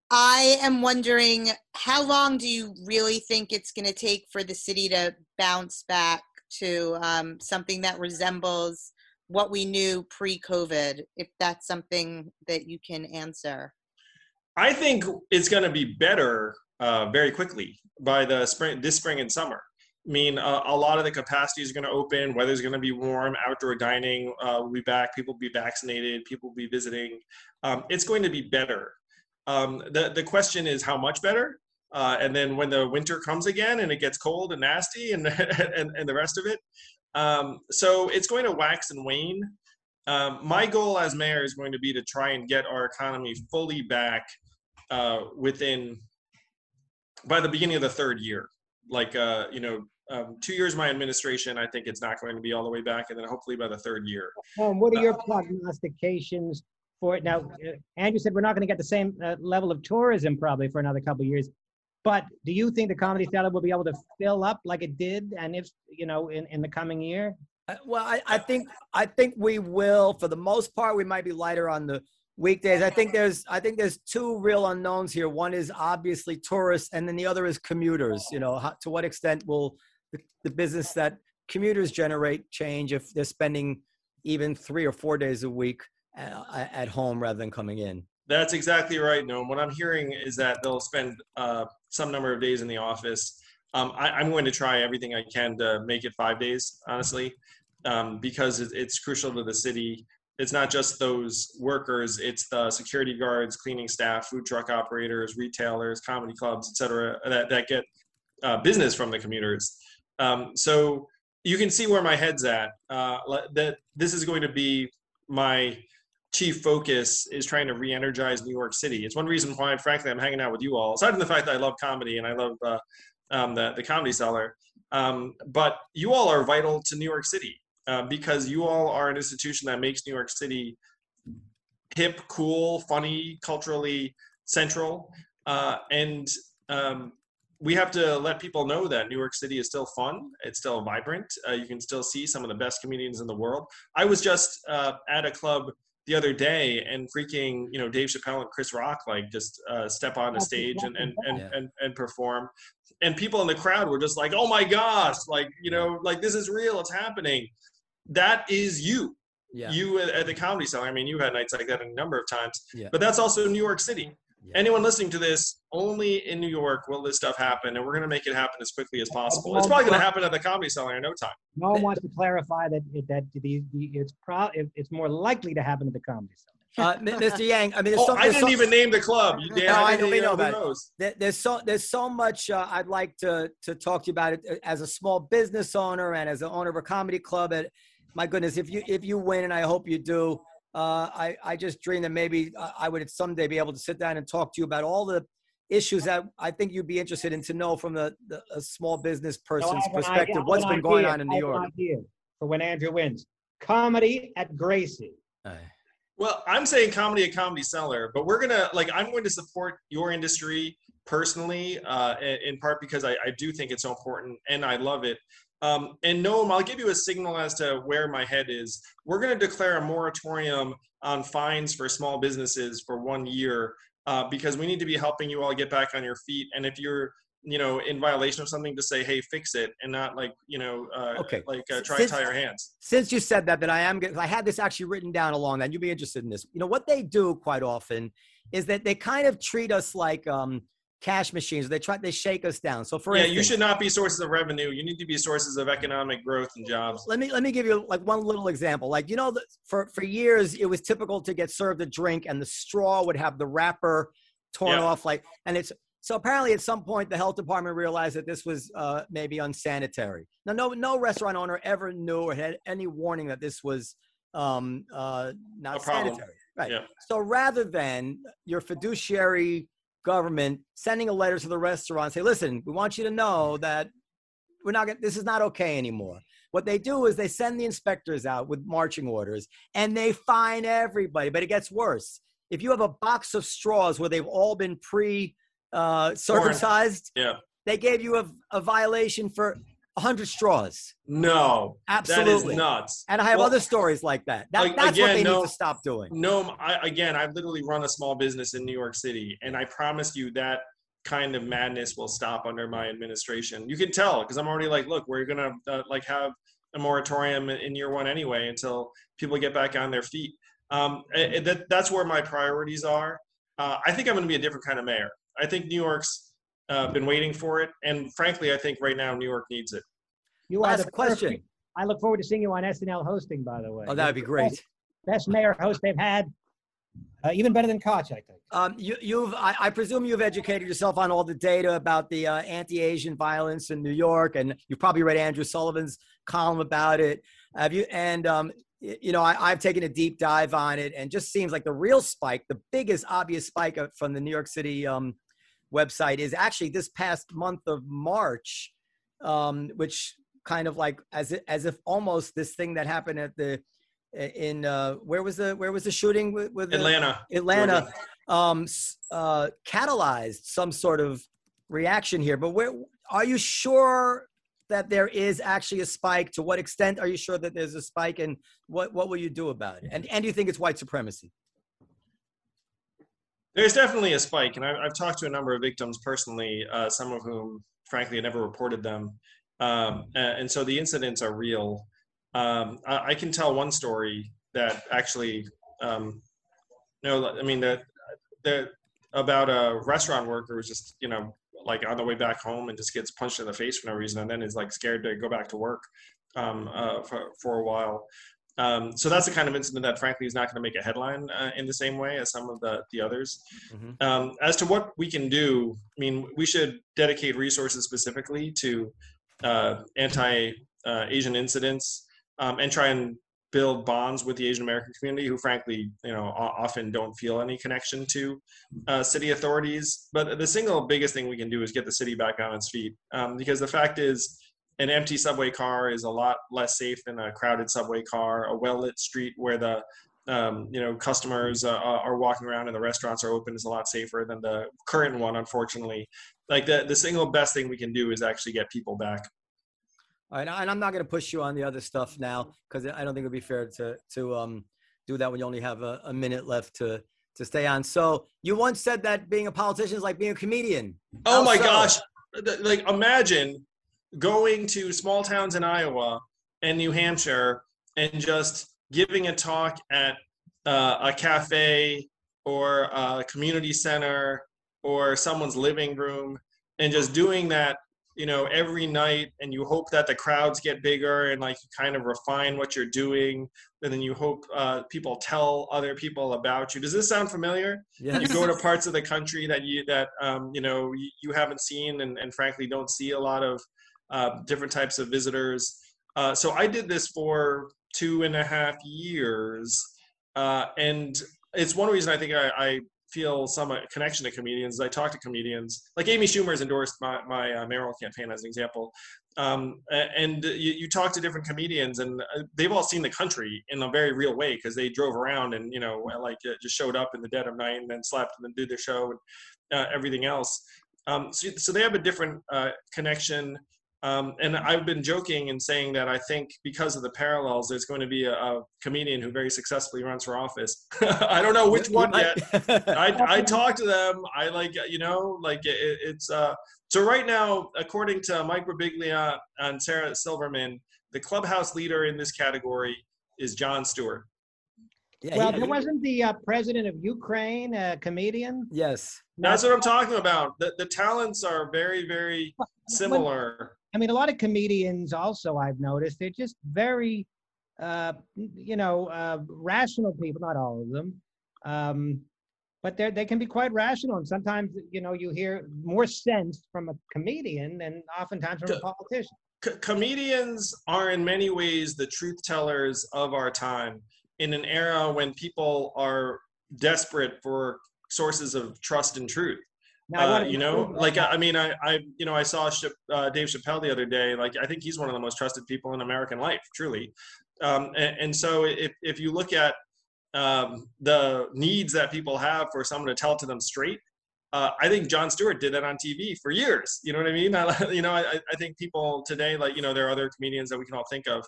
I am wondering how long do you really think it's going to take for the city to bounce back to um, something that resembles what we knew pre-COVID? If that's something that you can answer. I think it's going to be better uh, very quickly by the spring, this spring and summer. I mean, uh, a lot of the capacity is going to open. Weather's going to be warm. Outdoor dining uh, will be back. People will be vaccinated. People will be visiting. Um, it's going to be better. Um, the the question is how much better. Uh, and then when the winter comes again and it gets cold and nasty and (laughs) and, and the rest of it, um, so it's going to wax and wane. Um, my goal as mayor is going to be to try and get our economy fully back uh, within by the beginning of the third year. Like uh, you know, um, two years my administration, I think it's not going to be all the way back, and then hopefully by the third year. Um, what are your prognostications for it? Now, uh, Andrew said we're not going to get the same uh, level of tourism probably for another couple of years. But do you think the comedy theater will be able to fill up like it did, and if you know, in, in the coming year? Uh, Well, I, I think I think we will. For the most part, we might be lighter on the weekdays. I think there's I think there's two real unknowns here. One is obviously tourists, and then the other is commuters. You know, how, to what extent will the, the business that commuters generate change if they're spending even three or four days a week at home rather than coming in? That's exactly right, Noam. What I'm hearing is that they'll spend uh, some number of days in the office. Um, I, I'm going to try everything I can to make it five days, honestly, um, because it, it's crucial to the city. It's not just those workers; it's the security guards, cleaning staff, food truck operators, retailers, comedy clubs, etc. That that get uh, business from the commuters. Um, so you can see where my head's at. Uh, that this is going to be my chief focus is trying to re-energize New York City. It's one reason why, frankly, I'm hanging out with you all. Aside from the fact that I love comedy and I love uh, um, the the Comedy Cellar, um, but you all are vital to New York City uh, because you all are an institution that makes New York City hip, cool, funny, culturally central, uh, and um, we have to let people know that New York City is still fun. It's still vibrant. Uh, you can still see some of the best comedians in the world. I was just uh, at a club the other day and freaking, you know, Dave Chappelle and Chris Rock like just uh, step on a stage and and, and, Yeah. and and perform. And people in the crowd were just like, "Oh my gosh!" Like you know, like this is real. It's happening. That is you. Yeah. You at, at the Comedy Cellar. I mean, you had nights like that a number of times. Yeah. But that's also New York City Yeah. anyone listening to this, only in New York will this stuff happen, and we're going to make it happen as quickly as possible. It's probably going to happen at the Comedy Cellar in no time. No one wants to clarify that that the, the it's pro it's more likely to happen at the comedy cellar. Uh, Mr. Yang, I mean, there's Oh, some, I there's didn't some- even name the club. You damn, No, I didn't know, we even- know who knows? there- there's so there's so much uh, I'd like to to talk to you about it uh, as a small business owner and as the owner of a comedy club. And my goodness, if you if you win, and I hope you do, uh, I I just dream that maybe uh, I would someday be able to sit down and talk to you about all the issues that I think you'd be interested in to know from the, the a small business person's have an idea- perspective. I have What's an been going on in New York? for when Andrew wins. Comedy at Gracie. Well, I'm saying comedy at Comedy Cellar, but we're gonna like I'm going to support your industry personally, uh, in, in part because I, I do think it's so important and I love it. Um, and Noam, I'll give you a signal as to where my head is. We're going to declare a moratorium on fines for small businesses for one year uh, because we need to be helping you all get back on your feet. And if you're you know in violation of something to say hey fix it and not like you know uh, Okay. like uh, try Since- to tie your hands since you said that, that I am, I had this actually written down along that. You'd be interested in this. You know, what they do quite often is that they kind of treat us like um, cash machines. They try, they shake us down. So for yeah instance, you should not be sources of revenue you need to be sources of economic growth and jobs let me let me give you like one little example. Like you know, the, for for years it was typical to get served a drink and the straw would have the wrapper torn Yeah. off. Like, and it's so apparently at some point the health department realized that this was uh, maybe unsanitary. Now, no no restaurant owner ever knew or had any warning that this was um, uh, not sanitary. Right. Yeah. So rather than your fiduciary government sending a letter to the restaurant, say, listen, we want you to know that we're not gonna, this is not okay anymore. What they do is they send the inspectors out with marching orders and they fine everybody. But it gets worse. If you have a box of straws where they've all been pre uh, circumcised, Yeah. they gave you a, a violation for 100 straws. No, Absolutely. that is nuts. And I have Well, other stories like that. that that's what they no- need to stop doing. No, I, again, I've literally run a small business in New York City, and I promise you that kind of madness will stop under my administration. You can tell because I'm already like, look, we're gonna uh, like have a moratorium in year one anyway until people get back on their feet. Um, that, that's where my priorities are. Uh, I think I'm going to be a different kind of mayor. I think New York's uh, been waiting for it, and frankly, I think right now New York needs it. You are Last the question. perfect- I look forward to seeing you on SNL hosting. By the way. Oh, that would be great. Best, best mayor host they've had. Uh, even better than Koch, I think. Um, you, you've, I, I presume you've educated yourself on all the data about the uh, anti-Asian violence in New York, and you've probably read Andrew Sullivan's column about it. Have you? And um, you know, I, I've taken a deep dive on it, and just seems like the real spike, the biggest obvious spike from the New York City um, website is actually this past month of March, um, which kind of like as if, as if almost this thing that happened at the in uh, where was the where was the shooting with, with the- Atlanta, Atlanta um, uh, catalyzed some sort of reaction here. But where are you sure that there is actually a spike? To what extent are you sure that there's a spike, and what what will you do about it? And and do you think it's white supremacy? There's definitely a spike, and I, I've talked to a number of victims personally, uh, some of whom, frankly, had never reported them. Um, and so the incidents are real. Um, I, I can tell one story that actually, um, no, I mean that that about a restaurant worker who's just you know like on the way back home and just gets punched in the face for no reason, and then is like scared to go back to work um, uh, for for a while. Um, so that's the kind of incident that, frankly, is not going to make a headline uh, in the same way as some of the the others. Mhm. Um, as to what we can do, I mean, we should dedicate resources specifically to uh, anti uh, Asian incidents um, and try and build bonds with the Asian American community, who frankly, you know, often don't feel any connection to uh, city authorities. But the single biggest thing we can do is get the city back on its feet, um, because the fact is, an empty subway car is a lot less safe than a crowded subway car. A well lit street where the um, you know customers uh, are walking around and the restaurants are open is a lot safer than the current one, unfortunately. Like the the single best thing we can do is actually get people back. All right, and I'm not going to push you on the other stuff now because I don't think it'd be fair to to um, do that when you only have a, a minute left to to stay on. So you once said that being a politician is like being a comedian. Oh How my so? gosh! Like imagine going to small towns in Iowa and New Hampshire and just giving a talk at uh, a cafe or a community center or someone's living room and just doing that you know every night and you hope that the crowds get bigger and like you kind of refine what you're doing and then you hope uh, people tell other people about you does this sound familiar Yes. you go to parts of the country that you that um, you know you, you haven't seen and, and frankly don't see a lot of uh, different types of visitors. Uh, so i did this for two and a half years. Uh, and it's one reason i think i, I feel some connection to comedians i talk to comedians. Like amy Schumer has endorsed my, my uh, mayoral campaign as an example. Um, and you, you talk to different comedians and uh, they've all seen the country in a very real way because they drove around and you know like uh, just showed up in the dead of night and then slept and then did their show and uh, everything else. Um, so, so they have a different uh, connection um, and i've been joking and saying that i think because of the parallels there's going to be a, a comedian who very successfully runs for office (laughs) i don't know which one yet (laughs) I, I talk to them. I like, you know, like it, it's, uh, so right now, according to Mike Birbiglia and Sarah Silverman, the clubhouse leader in this category is Jon Stewart. yeah, Well, he- there wasn't the uh, president of Ukraine a comedian? yes. That's what I'm talking about. The, the talents are very, very similar. I mean, a lot of comedians also I've noticed they're just very, uh, you know, uh, rational people. Not all of them, um, but they they can be quite rational. And sometimes, you know, you hear more sense from a comedian than oftentimes from a politician. Co- comedians are in many ways the truth tellers of our time in an era when people are desperate for sources of trust and truth. Now, uh, you know like i mean i i you know i saw uh, dave chappelle the other day like i think he's one of the most trusted people in american life truly um, and, and so if, if you look at um, the needs that people have for someone to tell it to them straight uh, I think Jon Stewart did that on TV for years. You know what I mean? (laughs) I, you know, I, I think people today, like you know, there are other comedians that we can all think of.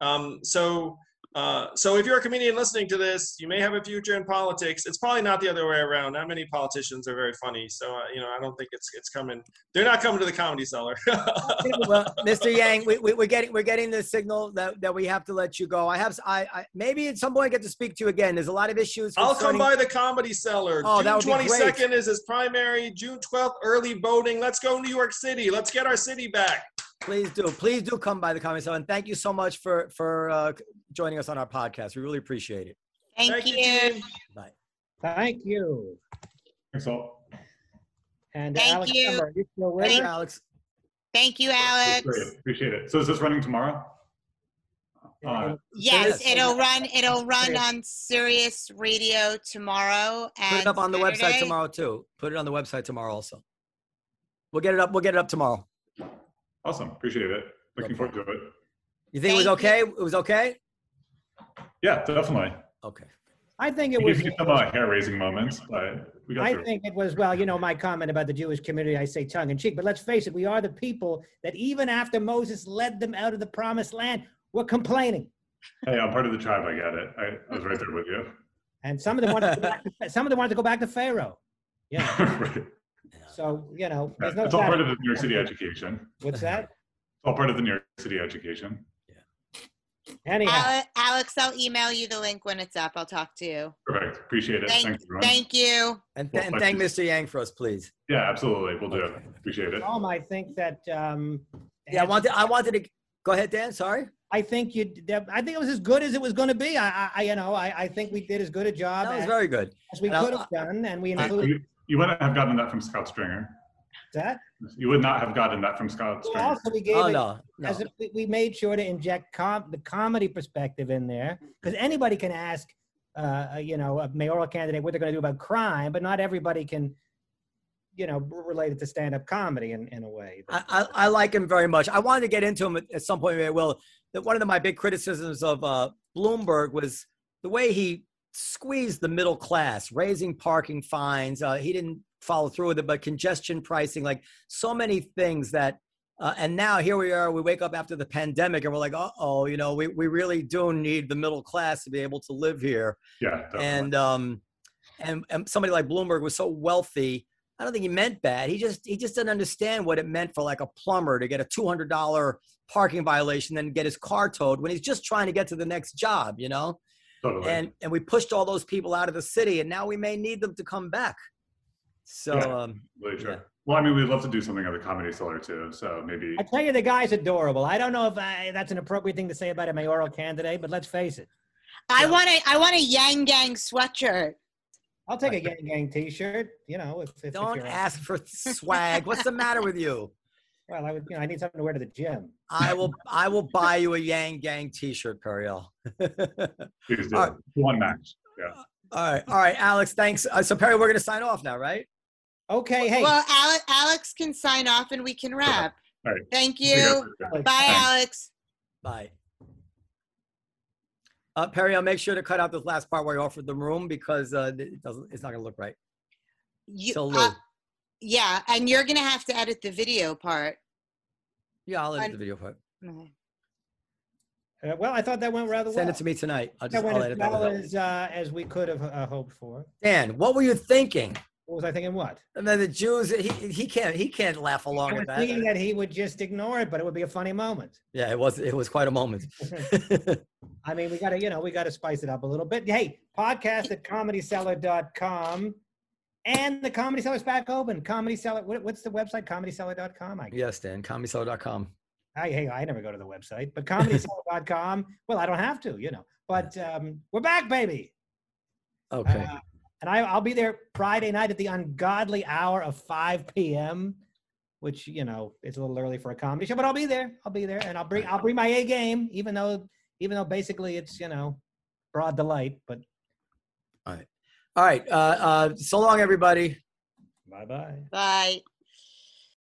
Um, so, uh, so if you're a comedian listening to this, you may have a future in politics. It's probably not the other way around. Not many politicians are very funny, so uh, you know, I don't think it's it's coming. They're not coming to the comedy cellar. (laughs) well, Mr. Yang, we, we, we're getting we're getting the signal that, that we have to let you go. I have I, I maybe at some point I get to speak to you again. There's a lot of issues. I'll come by the comedy cellar. Oh, that June would be great. 22nd is his primary. June 12th, early voting. Let's go New York City. Let's get our city back. Please do, please do come by the comedy cellar, and thank you so much for for uh, joining us on our podcast. We really appreciate it. Thank, you. team. Bye. Thank you. Thanks all. And Thank Alex you. Summer, are you still with Thank us? Alex. Thank you, Alex. Great. Appreciate it. So is this running tomorrow? Uh, Yes, Yes. it'll run. It'll run Yes. on Sirius Radio tomorrow. Put And it up on the website tomorrow too. Put it on the website tomorrow also. We'll get it up. We'll get it up tomorrow. awesome. Appreciate it. Looking No forward to it. You think it was Thank okay? It was okay. Yeah, definitely. Okay. I think it It was. gives you some uh, hair-raising moments, but we got I through. think it was, well, you know, my comment about the Jewish community, I say tongue in cheek, but let's face it, we are the people that even after Moses led them out of the promised land, were complaining. Hey, I'm part of the tribe. I get it. I, I was right there with you. And some of them wanted to go back (laughs) to, some of them wanted to go back to Pharaoh. (laughs) Yeah. right. So, you know, there's no It's all part of the New York City education. What's that? It's all part of the New York City education. Anyhow, Ale- Alex, I'll email you the link when it's up. I'll talk to you. Perfect. Appreciate it. Thank, Thanks, everyone. thank you. And, Well, and thank thank. Mr. Yang for us, please. Yeah, absolutely. We'll do it. Appreciate it. Tom, I think that, um, Yeah, I wanted. I wanted to go ahead, Dan. Sorry. I think you, I think it was as good as it was going to be. I, I- I, you know, I, I think we did as good a job That was as, very good. as we And I'll- could have done, and we included You, you wouldn't have gotten that from Scott Stringer. That You would not have gotten that from Scott Stringer. also we gave Oh it no, no. as a, we- we made sure to inject com- the comedy perspective in there because anybody can ask uh, you know a mayoral candidate what they're going to do about crime but not everybody can you know relate it to stand-up comedy in, in a way I, I, I like him very much. I wanted to get into him at, at some point. Maybe I will. That one of the, my big criticisms of uh, Bloomberg was the way he squeezed the middle class, raising parking fines. Uh, he didn't follow through with it, but congestion pricing, like so many things that. Uh, and now here we are. We wake up after the pandemic, and we're like, uh "Oh, you know, we, we really do need the middle class to be able to live here." Yeah, definitely. and um and, and somebody like bloomberg was so wealthy i don't think he meant bad he just he just didn't understand what it meant for like a plumber to get a $200 parking violation then get his car towed when he's just trying to get to the next job you know totally. and and we pushed all those people out of the city and now we may need them to come back so Yeah. um really true. yeah. Well, I mean, we'd love to do something at the Comedy Cellar too. So maybe i tell you the guy's adorable i don't know if I, that's an appropriate thing to say about a mayoral candidate but let's face it I Yeah. want a I want a Yang Gang sweatshirt. i'll take a Yang gang t-shirt you know if, if, if don't you're- ask for swag what's the matter with you (laughs) well i would you know i need something to wear to the gym i will i will buy you a yang gang t-shirt periel (laughs) please do All right. one match. Yeah. All right, all right, Alex. Thanks. Uh, so Perry, we're gonna sign off now, right? okay hey Well, Alex, Alex can sign off and we can wrap. All right. Thank you guys you. later. Bye, Alex. Bye. Uh, Perry, I'll make sure to cut out this last part where you offered the room because uh, it doesn't. It's not gonna look right. You, So uh, yeah, and you're gonna have to edit the video part. Yeah, I'll edit I- the video part. Okay. Uh, well i thought that went rather Send well Send it to me tonight. I'll that just went I'll as that. well as, uh, as we could have uh, hoped for Dan, what were you thinking? what was i thinking what And then the Jews, he, he can't he can't laugh I along was at that. thinking that he would just ignore it, but it would be a funny moment. Yeah, it was it was quite a moment. (laughs) (laughs) I mean, we got to, you know, we got to spice it up a little bit. Hey, podcast at comedycellar.com and the Comedy Cellar's back open. Comedy Cellar, what, what's the website? Comedycellar.com. I, yes, Dan, comedycellar.com. I, hey, I never go to the website, but comedycellar.com. (laughs) well, I don't have to, you know, but um, we're back, baby. Okay. Uh, and I, I'll be there Friday night at the ungodly hour of 5 p.m., which you know is a little early for a comedy show, but I'll be there. I'll be there, and I'll bring I'll bring my A game, even though even though basically it's you know broad delight. But All right. Uh, uh, so long, everybody. bye bye. Bye.